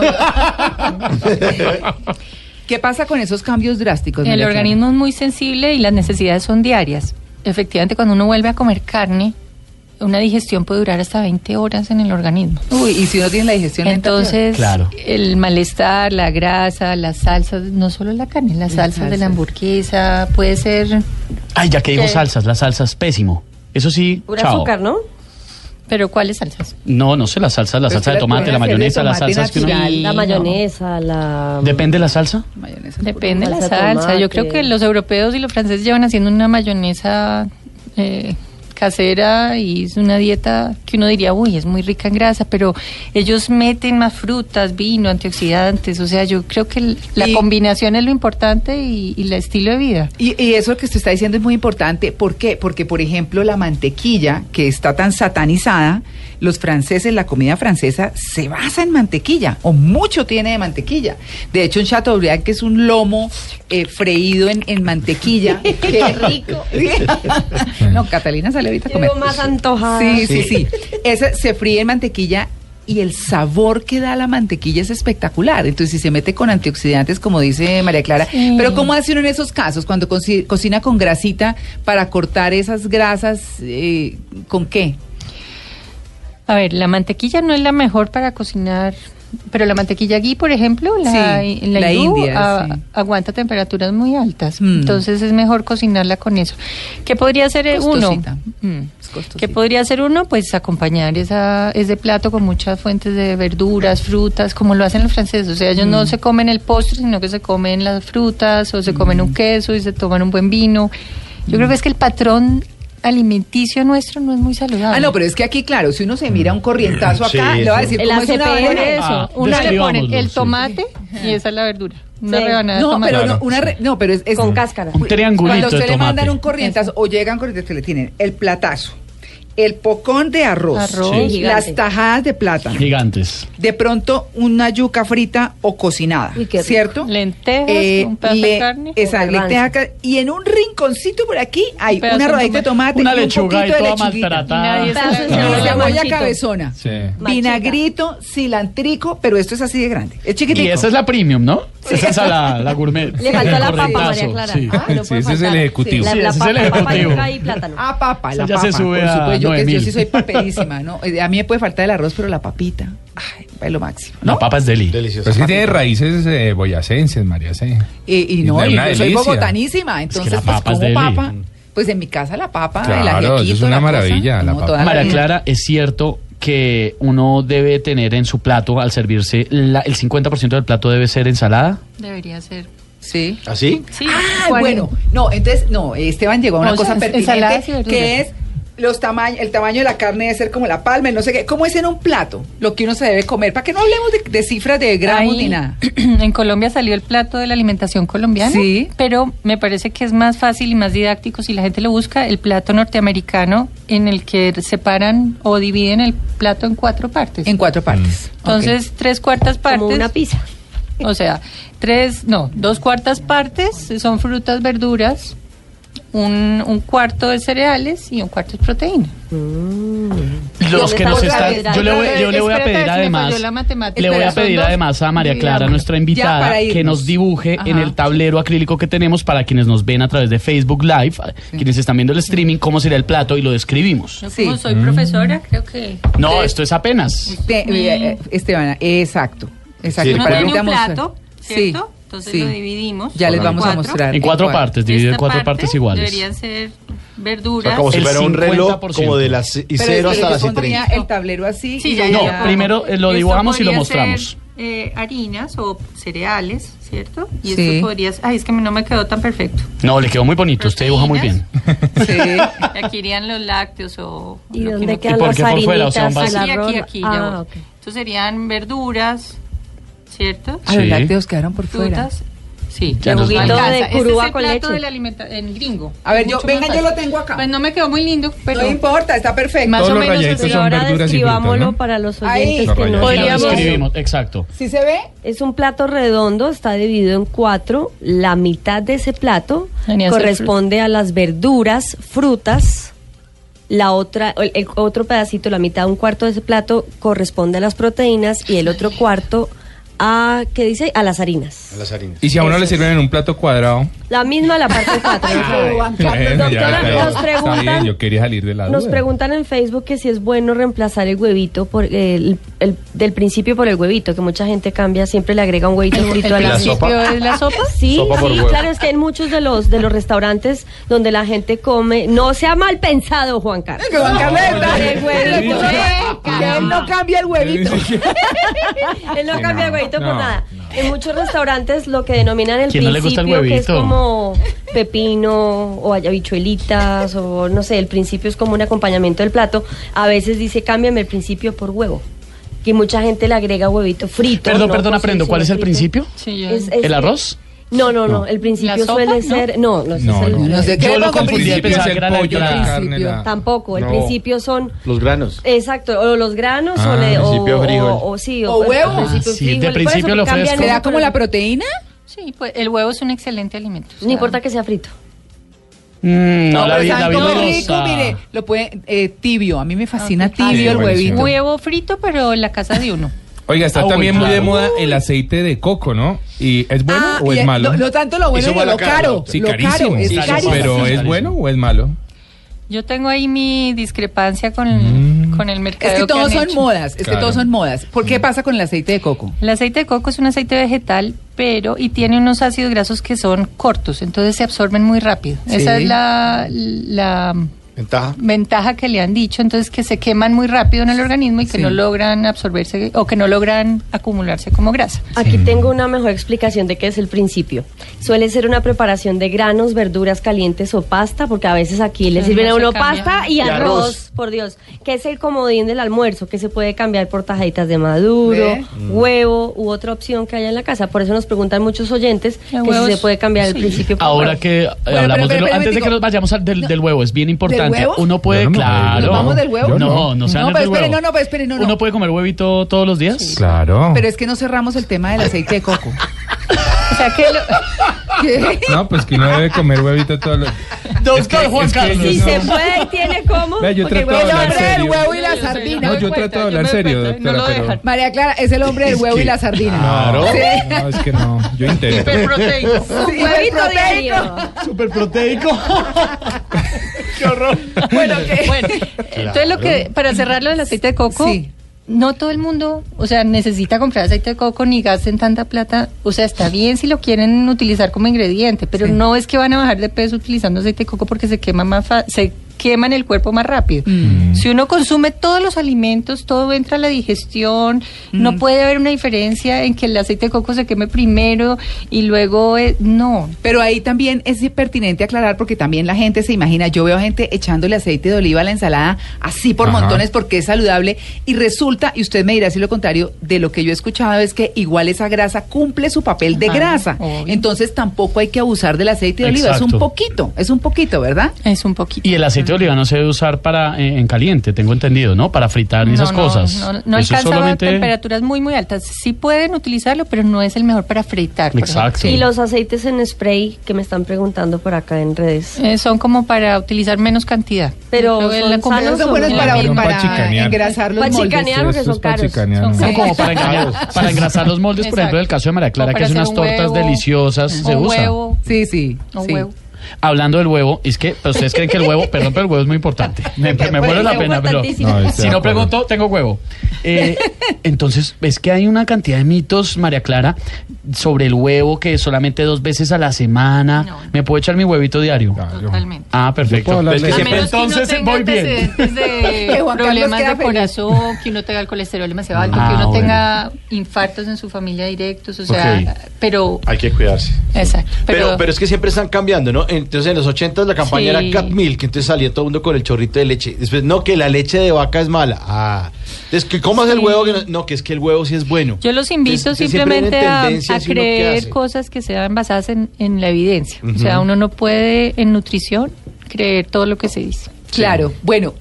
Speaker 1: ¿Qué pasa con esos cambios drásticos?
Speaker 4: El
Speaker 1: María Clara?
Speaker 4: organismo es muy sensible y las necesidades son diarias. Efectivamente, cuando uno vuelve a comer carne, una digestión puede durar hasta 20 horas en el organismo.
Speaker 1: Uy, y si uno tiene la digestión
Speaker 4: Entonces,
Speaker 2: Claro.
Speaker 4: el malestar, la grasa, las salsas, no solo la carne, las salsas de
Speaker 1: salsas.
Speaker 4: la hamburguesa, puede ser,
Speaker 2: Ay, ya que dijo salsas, la salsa es pésimo. Eso sí,
Speaker 3: Pura
Speaker 2: chao.
Speaker 3: azúcar, ¿no?
Speaker 4: Pero ¿cuáles salsas?
Speaker 2: No, no sé, la salsa, la
Speaker 1: Pero
Speaker 2: salsa de tomate, la mayonesa, las salsas que uno...
Speaker 3: La mayonesa, la...
Speaker 2: ¿Depende la salsa?
Speaker 1: Mayonesa.
Speaker 4: Depende de la
Speaker 3: Salsa.
Speaker 4: Yo creo que los europeos y los franceses llevan haciendo una mayonesa eh, casera y es una dieta que uno diría, uy, es muy rica en grasa, pero ellos meten más frutas, vino, antioxidantes. O sea, yo creo que la
Speaker 1: Y-
Speaker 4: combinación es lo importante y, y el estilo de vida.
Speaker 1: Y, y eso que usted está diciendo es muy importante. ¿Por qué? Porque, por ejemplo, la mantequilla, que está tan satanizada, los franceses, la comida francesa, se basa en mantequilla, o mucho tiene de mantequilla. De hecho, en Chateaubriand, que es un lomo eh, freído en, en mantequilla. ¡Qué rico! no, Catalina sale ahorita comer.
Speaker 3: Llego más antojada.
Speaker 1: Sí, sí, sí. Ese se fríe en mantequilla y el sabor que da la mantequilla es espectacular. Entonces, si se mete con antioxidantes, como dice María Clara.
Speaker 4: Sí.
Speaker 1: Pero, ¿cómo hace uno en esos casos? Cuando coci- cocina con grasita para cortar esas grasas, eh, ¿con qué?
Speaker 4: A ver, la mantequilla no es la mejor para cocinar, pero la mantequilla ghee, por ejemplo, la,
Speaker 1: Sí,
Speaker 4: la
Speaker 1: la
Speaker 4: hindú,
Speaker 1: india,
Speaker 4: a-
Speaker 1: sí.
Speaker 4: aguanta temperaturas muy altas.
Speaker 1: Mm.
Speaker 4: Entonces es mejor cocinarla con eso. ¿Qué podría hacer eh, uno? Mm. ¿Qué podría hacer uno? Pues acompañar esa, ese plato con muchas fuentes de verduras, frutas, como lo hacen los franceses. O sea, ellos
Speaker 1: Mm.
Speaker 4: no se comen el postre, sino que se comen las frutas o se comen un queso y se toman un buen vino. Yo creo que es que el patrón alimenticio nuestro no es muy saludable.
Speaker 1: Ah, no, pero es que aquí, claro, si uno se mira un corrientazo acá,
Speaker 5: Sí,
Speaker 1: le va a decir
Speaker 3: El
Speaker 1: cómo es una
Speaker 3: ACPR,
Speaker 1: banana.
Speaker 4: eso.
Speaker 2: Ah,
Speaker 4: Uno le pone
Speaker 2: describámoslo,
Speaker 4: el
Speaker 2: sí.
Speaker 4: tomate y esa es la verdura. Una
Speaker 3: Sí.
Speaker 4: rebanada de
Speaker 1: No,
Speaker 4: tomate.
Speaker 1: pero no, una re- no, pero es, es-
Speaker 3: Con cáscara.
Speaker 2: Un triangulito
Speaker 1: Cuando
Speaker 2: de
Speaker 1: usted le mandan un corrientazo o llegan corrientazo que le tienen el platazo, el pocón de arroz,
Speaker 4: Arroz.
Speaker 3: Sí.
Speaker 1: las tajadas de plátano,
Speaker 2: Gigantes.
Speaker 1: de pronto una yuca frita o cocinada,
Speaker 3: Uy.
Speaker 1: ¿cierto?
Speaker 4: Lentejas,
Speaker 1: Eh,
Speaker 4: un pedazo
Speaker 1: le-
Speaker 4: de carne.
Speaker 1: Exacto, lentejas, y en un rinconcito por aquí hay
Speaker 4: Un
Speaker 1: una
Speaker 4: de
Speaker 1: rodadita de
Speaker 4: tomate.
Speaker 2: Una
Speaker 1: y un
Speaker 2: lechuga
Speaker 1: poquito
Speaker 2: y
Speaker 1: de
Speaker 2: toda maltratada.
Speaker 3: De
Speaker 4: la-
Speaker 3: cebolla manchito.
Speaker 1: cabezona.
Speaker 6: Sí.
Speaker 1: Vinagrito, cilantrico, pero esto es así de grande. Es chiquitico.
Speaker 2: Y esa es la premium, ¿no? Esa es la, la gourmet.
Speaker 3: Le faltó la papa, María Clara.
Speaker 2: sí.
Speaker 3: Ah, no
Speaker 6: Sí, ese es el ejecutivo.
Speaker 3: La,
Speaker 2: Sí,
Speaker 3: la
Speaker 2: ese es
Speaker 3: papa,
Speaker 2: el
Speaker 3: papa,
Speaker 2: ejecutivo.
Speaker 3: yuca y plátano.
Speaker 1: Ah, papa, la
Speaker 2: Esa ya
Speaker 1: papa.
Speaker 2: se sube a
Speaker 1: que, yo
Speaker 2: 9000.
Speaker 1: sí soy paperísima, ¿no? Eh, A mí me puede faltar el arroz, pero la papita, ay, es lo máximo, ¿no?
Speaker 2: La papa es deli.
Speaker 5: Delicioso.
Speaker 6: Pues que tiene raíces eh, boyacenses, María C.
Speaker 1: Eh, y no, y yo soy bogotanísima, entonces
Speaker 2: la
Speaker 1: pues como
Speaker 2: deli.
Speaker 1: papa, pues en mi casa la papa, el
Speaker 6: Claro,
Speaker 1: ajiaquito,
Speaker 6: eso es una
Speaker 1: la cosa,
Speaker 6: maravilla, la papa.
Speaker 2: María. Clara, es cierto que uno debe tener en su plato, al servirse, la- el 50% del plato debe ser ensalada.
Speaker 4: Debería ser.
Speaker 1: Sí.
Speaker 5: ¿Así?
Speaker 4: Sí,
Speaker 1: Ah,
Speaker 4: ¿cuál
Speaker 1: bueno, no, entonces, no, Esteban llegó a una cosa
Speaker 4: y
Speaker 1: pertinente, que es los tamaños, el tamaño de la carne debe ser como la palma, no sé qué, ¿cómo es en un plato lo que uno se debe comer? Para que no hablemos de, de cifras de gramos
Speaker 4: Ahí,
Speaker 1: ni nada.
Speaker 4: En Colombia salió el plato de la alimentación colombiana,
Speaker 1: Sí.
Speaker 4: pero me parece que es más fácil y más didáctico si la gente lo busca, el plato norteamericano en el que separan o dividen el plato en cuatro partes.
Speaker 1: En cuatro partes.
Speaker 4: Entonces, tres cuartas partes.
Speaker 3: Como una pizza.
Speaker 4: O sea, tres, no, dos cuartas partes son frutas, verduras, un, un cuarto de cereales y un cuarto de proteína.
Speaker 2: Los
Speaker 3: ¿Dónde
Speaker 2: que nos están, yo le voy, yo le voy a pedir además, le voy a pedir además a María Clara, nuestra invitada, que nos dibuje en el tablero acrílico que tenemos para quienes nos ven a través de Facebook Live, quienes están viendo el streaming, cómo sería el plato y lo describimos.
Speaker 4: Yo
Speaker 1: Sí.
Speaker 4: como soy profesora, creo que...
Speaker 2: No, esto es apenas.
Speaker 1: Te- eh, eh, Esteban, exacto. Exacto.
Speaker 5: Sí,
Speaker 1: para
Speaker 4: un plato,
Speaker 1: Sí,
Speaker 4: ¿cierto? Entonces
Speaker 1: sí.
Speaker 4: lo dividimos.
Speaker 1: Ya les
Speaker 4: en
Speaker 1: vamos a
Speaker 4: cuatro.
Speaker 1: mostrar.
Speaker 2: En cuatro partes, dividido en cuatro
Speaker 4: parte
Speaker 2: partes iguales.
Speaker 4: Deberían ser
Speaker 5: O
Speaker 4: verduras.
Speaker 5: sea, como si fuera un reloj
Speaker 2: 50%.
Speaker 5: como de las y cero hasta las y 30.
Speaker 1: el tablero así.
Speaker 4: Sí, ya,
Speaker 1: ya
Speaker 2: No,
Speaker 4: ya.
Speaker 2: primero, eh, lo
Speaker 4: Esto
Speaker 2: dibujamos y lo
Speaker 4: podría
Speaker 2: mostramos.
Speaker 4: ser, eh, harinas o cereales, ¿cierto? Y
Speaker 1: Sí.
Speaker 4: esto podría ser... Ay, es que no me quedó tan perfecto.
Speaker 2: No, le quedó muy bonito, usted dibuja muy bien.
Speaker 1: Sí.
Speaker 4: Aquí irían los lácteos o...
Speaker 3: ¿Y
Speaker 4: que
Speaker 3: dónde
Speaker 4: uno
Speaker 2: ¿Y
Speaker 3: quedan
Speaker 2: por
Speaker 3: las
Speaker 2: qué por fuera? O sea, un
Speaker 3: harinitas,
Speaker 2: vaso-
Speaker 3: el
Speaker 4: Aquí, aquí, aquí. ya
Speaker 3: Ah,
Speaker 4: voy.
Speaker 3: ok.
Speaker 4: Estos serían verduras, ¿cierto?
Speaker 1: Ah, los
Speaker 2: Sí.
Speaker 1: lácteos quedaron por fuera.
Speaker 4: Frutas. Sí,
Speaker 2: Ya nos
Speaker 3: juguito de curúa
Speaker 4: Este es el
Speaker 3: con
Speaker 4: plato
Speaker 3: leche.
Speaker 4: del en gringo.
Speaker 1: A ver, yo-
Speaker 4: mucho
Speaker 1: venga, yo lo tengo acá.
Speaker 4: Pues no me quedó muy lindo, pero
Speaker 1: no importa, está perfecto.
Speaker 4: más
Speaker 6: Todos
Speaker 4: o
Speaker 6: los
Speaker 4: menos así.
Speaker 3: ahora
Speaker 6: frutas,
Speaker 3: describámoslo
Speaker 6: ¿no?
Speaker 3: para los
Speaker 1: Ahí.
Speaker 3: oyentes
Speaker 6: Los
Speaker 3: que no Podríamos-
Speaker 2: exacto.
Speaker 1: ¿Sí se ve?
Speaker 3: Es un plato redondo, está dividido en cuatro. La mitad de ese plato
Speaker 4: a
Speaker 3: corresponde a las verduras, frutas. La otra, el, el otro pedacito, la mitad, un cuarto de ese plato corresponde a las proteínas y el otro cuarto a, ¿qué dice? A las harinas.
Speaker 5: A las harinas.
Speaker 6: Y si a uno le sirven en un plato cuadrado.
Speaker 3: La misma la parte cuatro.
Speaker 1: Juan Carlos.
Speaker 6: Bueno, ya
Speaker 3: Doctora,
Speaker 6: está bien.
Speaker 3: nos preguntan-
Speaker 6: bien, yo quería salir de la
Speaker 3: Nos preguntan en Facebook que si es bueno reemplazar el huevito por el, el- del principio por el huevito, que mucha gente cambia, siempre le agrega un huevito frito a la
Speaker 4: principio
Speaker 5: sopa?
Speaker 4: es la sopa.
Speaker 3: Sí,
Speaker 5: Sopa
Speaker 3: sí,
Speaker 5: huevo.
Speaker 3: claro, es que en muchos de los de los restaurantes donde la gente come, no sea mal pensado, Juan Carlos.
Speaker 1: Que Juan Carlos está-
Speaker 3: El huevito.
Speaker 1: Él no cambia el huevito.
Speaker 3: Él no cambia el
Speaker 6: no,
Speaker 3: huevito por
Speaker 6: no,
Speaker 3: nada. En muchos restaurantes lo que denominan el
Speaker 2: ¿Quién no le gusta el
Speaker 3: principio, que es
Speaker 2: huevito?
Speaker 3: como pepino o habichuelitas o no sé, el principio es como un acompañamiento del plato. A veces dice cámbiame el principio por huevo. Y mucha gente le agrega huevito frito.
Speaker 2: Perdón,
Speaker 3: no
Speaker 2: perdón, aprendo. ¿Cuál es el
Speaker 3: frito.
Speaker 2: principio?
Speaker 4: Sí,
Speaker 3: es-
Speaker 2: ¿El arroz?
Speaker 3: No, no, no. El principio
Speaker 4: ¿La
Speaker 3: suele
Speaker 4: No.
Speaker 3: ser. No, no,
Speaker 6: No,
Speaker 3: es el-
Speaker 6: no.
Speaker 1: No sé qué
Speaker 2: Yo lo confundí,
Speaker 1: principio.
Speaker 2: pensaba
Speaker 6: es el
Speaker 2: la
Speaker 6: pollo, la carne, la...
Speaker 3: Tampoco. El
Speaker 5: No.
Speaker 3: principio son.
Speaker 5: Los granos.
Speaker 3: Exacto, o los granos
Speaker 6: Ah,
Speaker 3: o, le, o,
Speaker 5: principio frijol.
Speaker 3: o, o sí,
Speaker 1: O huevo.
Speaker 3: al principio
Speaker 2: Ah, sí, de principio lo
Speaker 3: cambian
Speaker 2: fresco.
Speaker 1: ¿Se da
Speaker 3: mucho,
Speaker 1: como la proteína?
Speaker 4: Sí, pues el huevo es un excelente alimento.
Speaker 3: No importa que sea frito.
Speaker 2: Mm, no, la vi,
Speaker 1: sabe
Speaker 2: la
Speaker 1: muy
Speaker 2: dudosa.
Speaker 1: rico, mire, lo puede eh, tibio. A mí me fascina
Speaker 4: Ah,
Speaker 1: tibio
Speaker 6: sí,
Speaker 1: el
Speaker 6: buenísimo.
Speaker 1: huevito.
Speaker 4: Huevo frito, pero en la casa de uno.
Speaker 6: Oiga, está
Speaker 2: Ah,
Speaker 6: también muy de moda el aceite de coco, ¿no? ¿Y es bueno
Speaker 1: Ah,
Speaker 6: o es malo?
Speaker 1: No, no tanto lo bueno, sino lo
Speaker 5: caro.
Speaker 6: sí,
Speaker 1: lo
Speaker 6: carísimo.
Speaker 1: caro, es
Speaker 2: Sí,
Speaker 1: carísimo.
Speaker 6: Pero ¿es bueno o es malo?
Speaker 4: Yo tengo ahí mi discrepancia con,
Speaker 6: Mm.
Speaker 4: con el mercado.
Speaker 1: Es que todos
Speaker 4: han
Speaker 1: son
Speaker 4: hecho.
Speaker 1: modas, es que todos son modas. ¿Por qué pasa con el aceite de coco?
Speaker 4: El aceite de coco es un aceite vegetal, pero y tiene unos ácidos grasos que son cortos, entonces se absorben muy rápido.
Speaker 1: Sí.
Speaker 4: Esa es la, la
Speaker 5: Ventaja.
Speaker 4: ventaja que le han dicho, entonces que se queman muy rápido en el organismo y que
Speaker 1: Sí.
Speaker 4: no logran absorberse o que no logran acumularse como grasa.
Speaker 3: Aquí tengo una mejor explicación de qué es el principio. Suele ser una preparación de granos, verduras calientes o pasta, porque a veces aquí le sirven
Speaker 4: no
Speaker 3: a uno
Speaker 4: cambia.
Speaker 3: pasta y,
Speaker 5: Y
Speaker 3: arroz,
Speaker 5: arroz.
Speaker 3: por Dios, que es el comodín del almuerzo, que se puede cambiar por tajaditas de maduro,
Speaker 1: ¿Ve?
Speaker 3: huevo u otra opción que haya en la casa. Por eso nos preguntan muchos oyentes
Speaker 4: El
Speaker 3: que si se puede cambiar el
Speaker 4: sí.
Speaker 3: principio por
Speaker 2: Ahora
Speaker 3: huevo.
Speaker 2: que eh,
Speaker 1: pero,
Speaker 2: hablamos
Speaker 1: pero,
Speaker 2: de lo, antes de que nos vayamos al del,
Speaker 1: No.
Speaker 2: del huevo, es bien importante.
Speaker 1: Huevo?
Speaker 2: Uno puede,
Speaker 6: no
Speaker 2: claro.
Speaker 6: ¿Nos
Speaker 1: vamos del huevo?
Speaker 2: No,
Speaker 6: No.
Speaker 2: no,
Speaker 1: pero espere,
Speaker 2: huevo.
Speaker 1: no, no, pero espere, no, no.
Speaker 2: Uno puede comer huevito todos los días.
Speaker 6: Claro.
Speaker 1: Pero es que no cerramos el tema del aceite de coco.
Speaker 4: O sea que lo-
Speaker 1: ¿Qué?
Speaker 6: No, pues que uno debe comer huevito todos los...
Speaker 2: Doctor Juan
Speaker 6: es que
Speaker 2: Carlos.
Speaker 3: Si se puede y tiene cómo.
Speaker 6: Vea, yo trato de
Speaker 3: huevo-
Speaker 6: hablar
Speaker 1: hombre del
Speaker 6: serio.
Speaker 1: huevo y la sardina.
Speaker 6: No, yo trato de hablar serio, doctora,
Speaker 4: no lo
Speaker 6: pero-
Speaker 4: dejan.
Speaker 1: María Clara es el hombre del huevo y la sardina.
Speaker 5: Claro.
Speaker 1: Sí.
Speaker 6: No, es que no. Yo intento.
Speaker 4: Hiperproteico.
Speaker 3: Un
Speaker 1: Sí,
Speaker 3: huevito
Speaker 1: proteico.
Speaker 2: Súper proteico.
Speaker 5: Qué horror.
Speaker 1: Bueno, ¿qué?
Speaker 4: Bueno, entonces lo que, para cerrarlo del aceite de coco,
Speaker 1: Sí.
Speaker 4: no todo el mundo, o sea, necesita comprar aceite de coco ni gasten tanta plata. O sea, está bien si lo quieren utilizar como ingrediente, pero
Speaker 1: Sí.
Speaker 4: no es que van a bajar de peso utilizando aceite de coco porque se quema más fa- se quema en el cuerpo más rápido.
Speaker 1: Mm.
Speaker 4: Si uno consume todos los alimentos, todo entra a la digestión, no
Speaker 1: Mm.
Speaker 4: puede haber una diferencia en que el aceite de coco se queme primero y luego eh, no.
Speaker 1: Pero ahí también es pertinente aclarar porque también la gente se imagina, yo veo gente echándole aceite de oliva a la ensalada así por
Speaker 6: Ajá.
Speaker 1: montones porque es saludable y resulta, y usted me dirá si lo contrario, de lo que yo he escuchado es que igual esa grasa cumple su papel de
Speaker 4: Ajá,
Speaker 1: grasa.
Speaker 4: obvio.
Speaker 1: Entonces tampoco hay que abusar del aceite de oliva, es un poquito, es un poquito, ¿verdad?
Speaker 4: Es un poquito.
Speaker 2: Y el aceite de oliva no se debe usar para eh, en caliente, tengo entendido, ¿no? Para fritar y esas
Speaker 4: no,
Speaker 2: cosas.
Speaker 4: No, no
Speaker 2: Eso
Speaker 4: alcanza a
Speaker 2: solamente-
Speaker 4: temperaturas muy, muy altas. Sí pueden utilizarlo, pero no es el mejor para fritar. por
Speaker 2: Exacto.
Speaker 3: Y los aceites en spray que me están preguntando por acá en redes.
Speaker 4: Eh, son como para utilizar menos cantidad.
Speaker 3: Pero son
Speaker 4: la combinación
Speaker 3: sanos
Speaker 1: Son buenos para,
Speaker 6: chicanear.
Speaker 1: engrasar los moldes.
Speaker 3: chicanear porque
Speaker 6: Eso
Speaker 3: son caros.
Speaker 6: ¿no?
Speaker 2: No, como para, engañar- para engrasar los moldes, por ejemplo,
Speaker 4: Exacto.
Speaker 2: del caso de María Clara, que hace unas tortas
Speaker 4: huevo,
Speaker 2: deliciosas, se
Speaker 4: un
Speaker 2: usa.
Speaker 4: huevo,
Speaker 1: Sí, sí.
Speaker 4: un
Speaker 1: sí.
Speaker 4: huevo.
Speaker 2: Hablando del huevo, es que pero ustedes creen que el huevo, perdón, pero el huevo es muy importante. Me, me muero la pena, pero.
Speaker 6: No,
Speaker 2: si no pregunto, tengo huevo. Eh, entonces, es que hay una cantidad de mitos, María Clara, sobre el huevo que solamente dos veces a la semana.
Speaker 4: No.
Speaker 2: ¿Me puedo echar mi huevito diario?
Speaker 4: Totalmente.
Speaker 2: Ah, perfecto. Es que siempre-
Speaker 4: menos que uno
Speaker 2: entonces
Speaker 4: tenga
Speaker 2: voy bien.
Speaker 4: de problemas de corazón, que uno tenga el colesterol demasiado alto,
Speaker 2: Ah,
Speaker 4: que uno
Speaker 2: bueno.
Speaker 4: tenga infartos en su familia directos, o sea, pero
Speaker 5: Hay que cuidarse.
Speaker 4: exacto,
Speaker 5: Pero,
Speaker 4: pero,
Speaker 5: pero es que siempre están cambiando, ¿no? En, entonces en los 80 la campaña
Speaker 4: Sí.
Speaker 5: era Cat Milk, entonces salía todo el mundo con el chorrito de leche. Después, no, que la leche de vaca es mala. Ah, entonces, que comas el
Speaker 4: Sí.
Speaker 5: huevo, que no, no, que es que el huevo sí es bueno.
Speaker 4: Yo los invito
Speaker 5: Entonces,
Speaker 4: simplemente a, creer cosas que sean basadas en, en la evidencia. O sea, uno no puede en nutrición creer todo lo que se dice.
Speaker 1: Claro, bueno.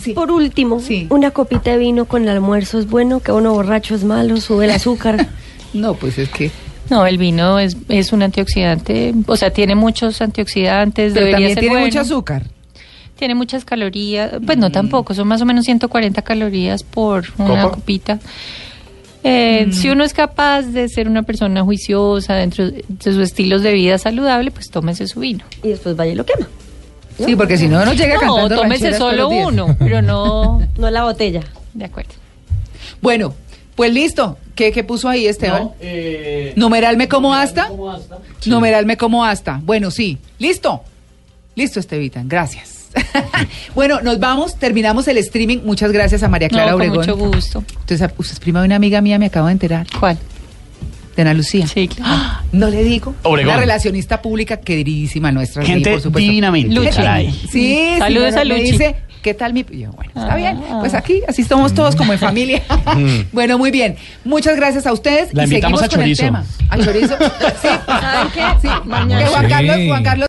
Speaker 1: Sí.
Speaker 3: Por último,
Speaker 1: Sí.
Speaker 3: una copita de vino con el almuerzo es bueno, que uno borracho es malo, sube el azúcar.
Speaker 1: No, pues es que.
Speaker 4: No, el vino es, es un antioxidante, o sea, tiene muchos antioxidantes,
Speaker 1: Pero
Speaker 4: debería
Speaker 1: también
Speaker 4: ser
Speaker 1: tiene
Speaker 4: bueno.
Speaker 1: mucho azúcar.
Speaker 4: Tiene muchas calorías, pues
Speaker 1: Mm.
Speaker 4: no tampoco, son más o menos 140 calorías por una
Speaker 5: ¿Copa?
Speaker 4: copita.
Speaker 1: Mm.
Speaker 4: Eh, Si uno es capaz de ser una persona juiciosa dentro de sus estilos de vida saludable, pues tómese su vino.
Speaker 3: y después vaya y lo quema. ¿no?
Speaker 1: Sí, porque si no, no llega
Speaker 4: No,
Speaker 1: cantando
Speaker 4: tómese solo uno, pero no...
Speaker 3: No la botella.
Speaker 4: De acuerdo.
Speaker 1: Bueno, pues listo. ¿Qué, qué puso ahí, Esteban?
Speaker 2: No, eh,
Speaker 1: Numeral me como hasta.
Speaker 2: como hasta.
Speaker 1: Numeral me como hasta. Bueno, sí. Listo. Listo, Estevitan. Gracias. bueno, nos vamos. Terminamos el streaming. Muchas gracias a María Clara
Speaker 4: No, con
Speaker 1: Obregón.
Speaker 4: mucho gusto.
Speaker 1: Entonces, usted es prima de una amiga mía, me acabo de enterar.
Speaker 4: ¿Cuál?
Speaker 1: De Ana Lucía.
Speaker 4: Sí, claro.
Speaker 1: ¡Ah! No le digo.
Speaker 2: Obregón.
Speaker 1: Una relacionista pública queridísima nuestra. sí,
Speaker 2: Gente
Speaker 1: por supuesto.
Speaker 2: divinamente.
Speaker 4: Luchi.
Speaker 2: caray.
Speaker 1: Sí, sí,
Speaker 4: Saludos a Luchi.
Speaker 1: dice, ¿qué tal mi...? y yo, bueno, está
Speaker 4: Ah.
Speaker 1: bien. Pues aquí, así estamos todos como en familia. bueno, muy bien. Muchas gracias a ustedes.
Speaker 2: La
Speaker 1: y
Speaker 2: invitamos
Speaker 1: seguimos
Speaker 2: a
Speaker 1: con el tema. A chorizo. Sí.
Speaker 3: ¿Saben qué?
Speaker 1: Sí. Que Juan. Carlos, Juan Carlos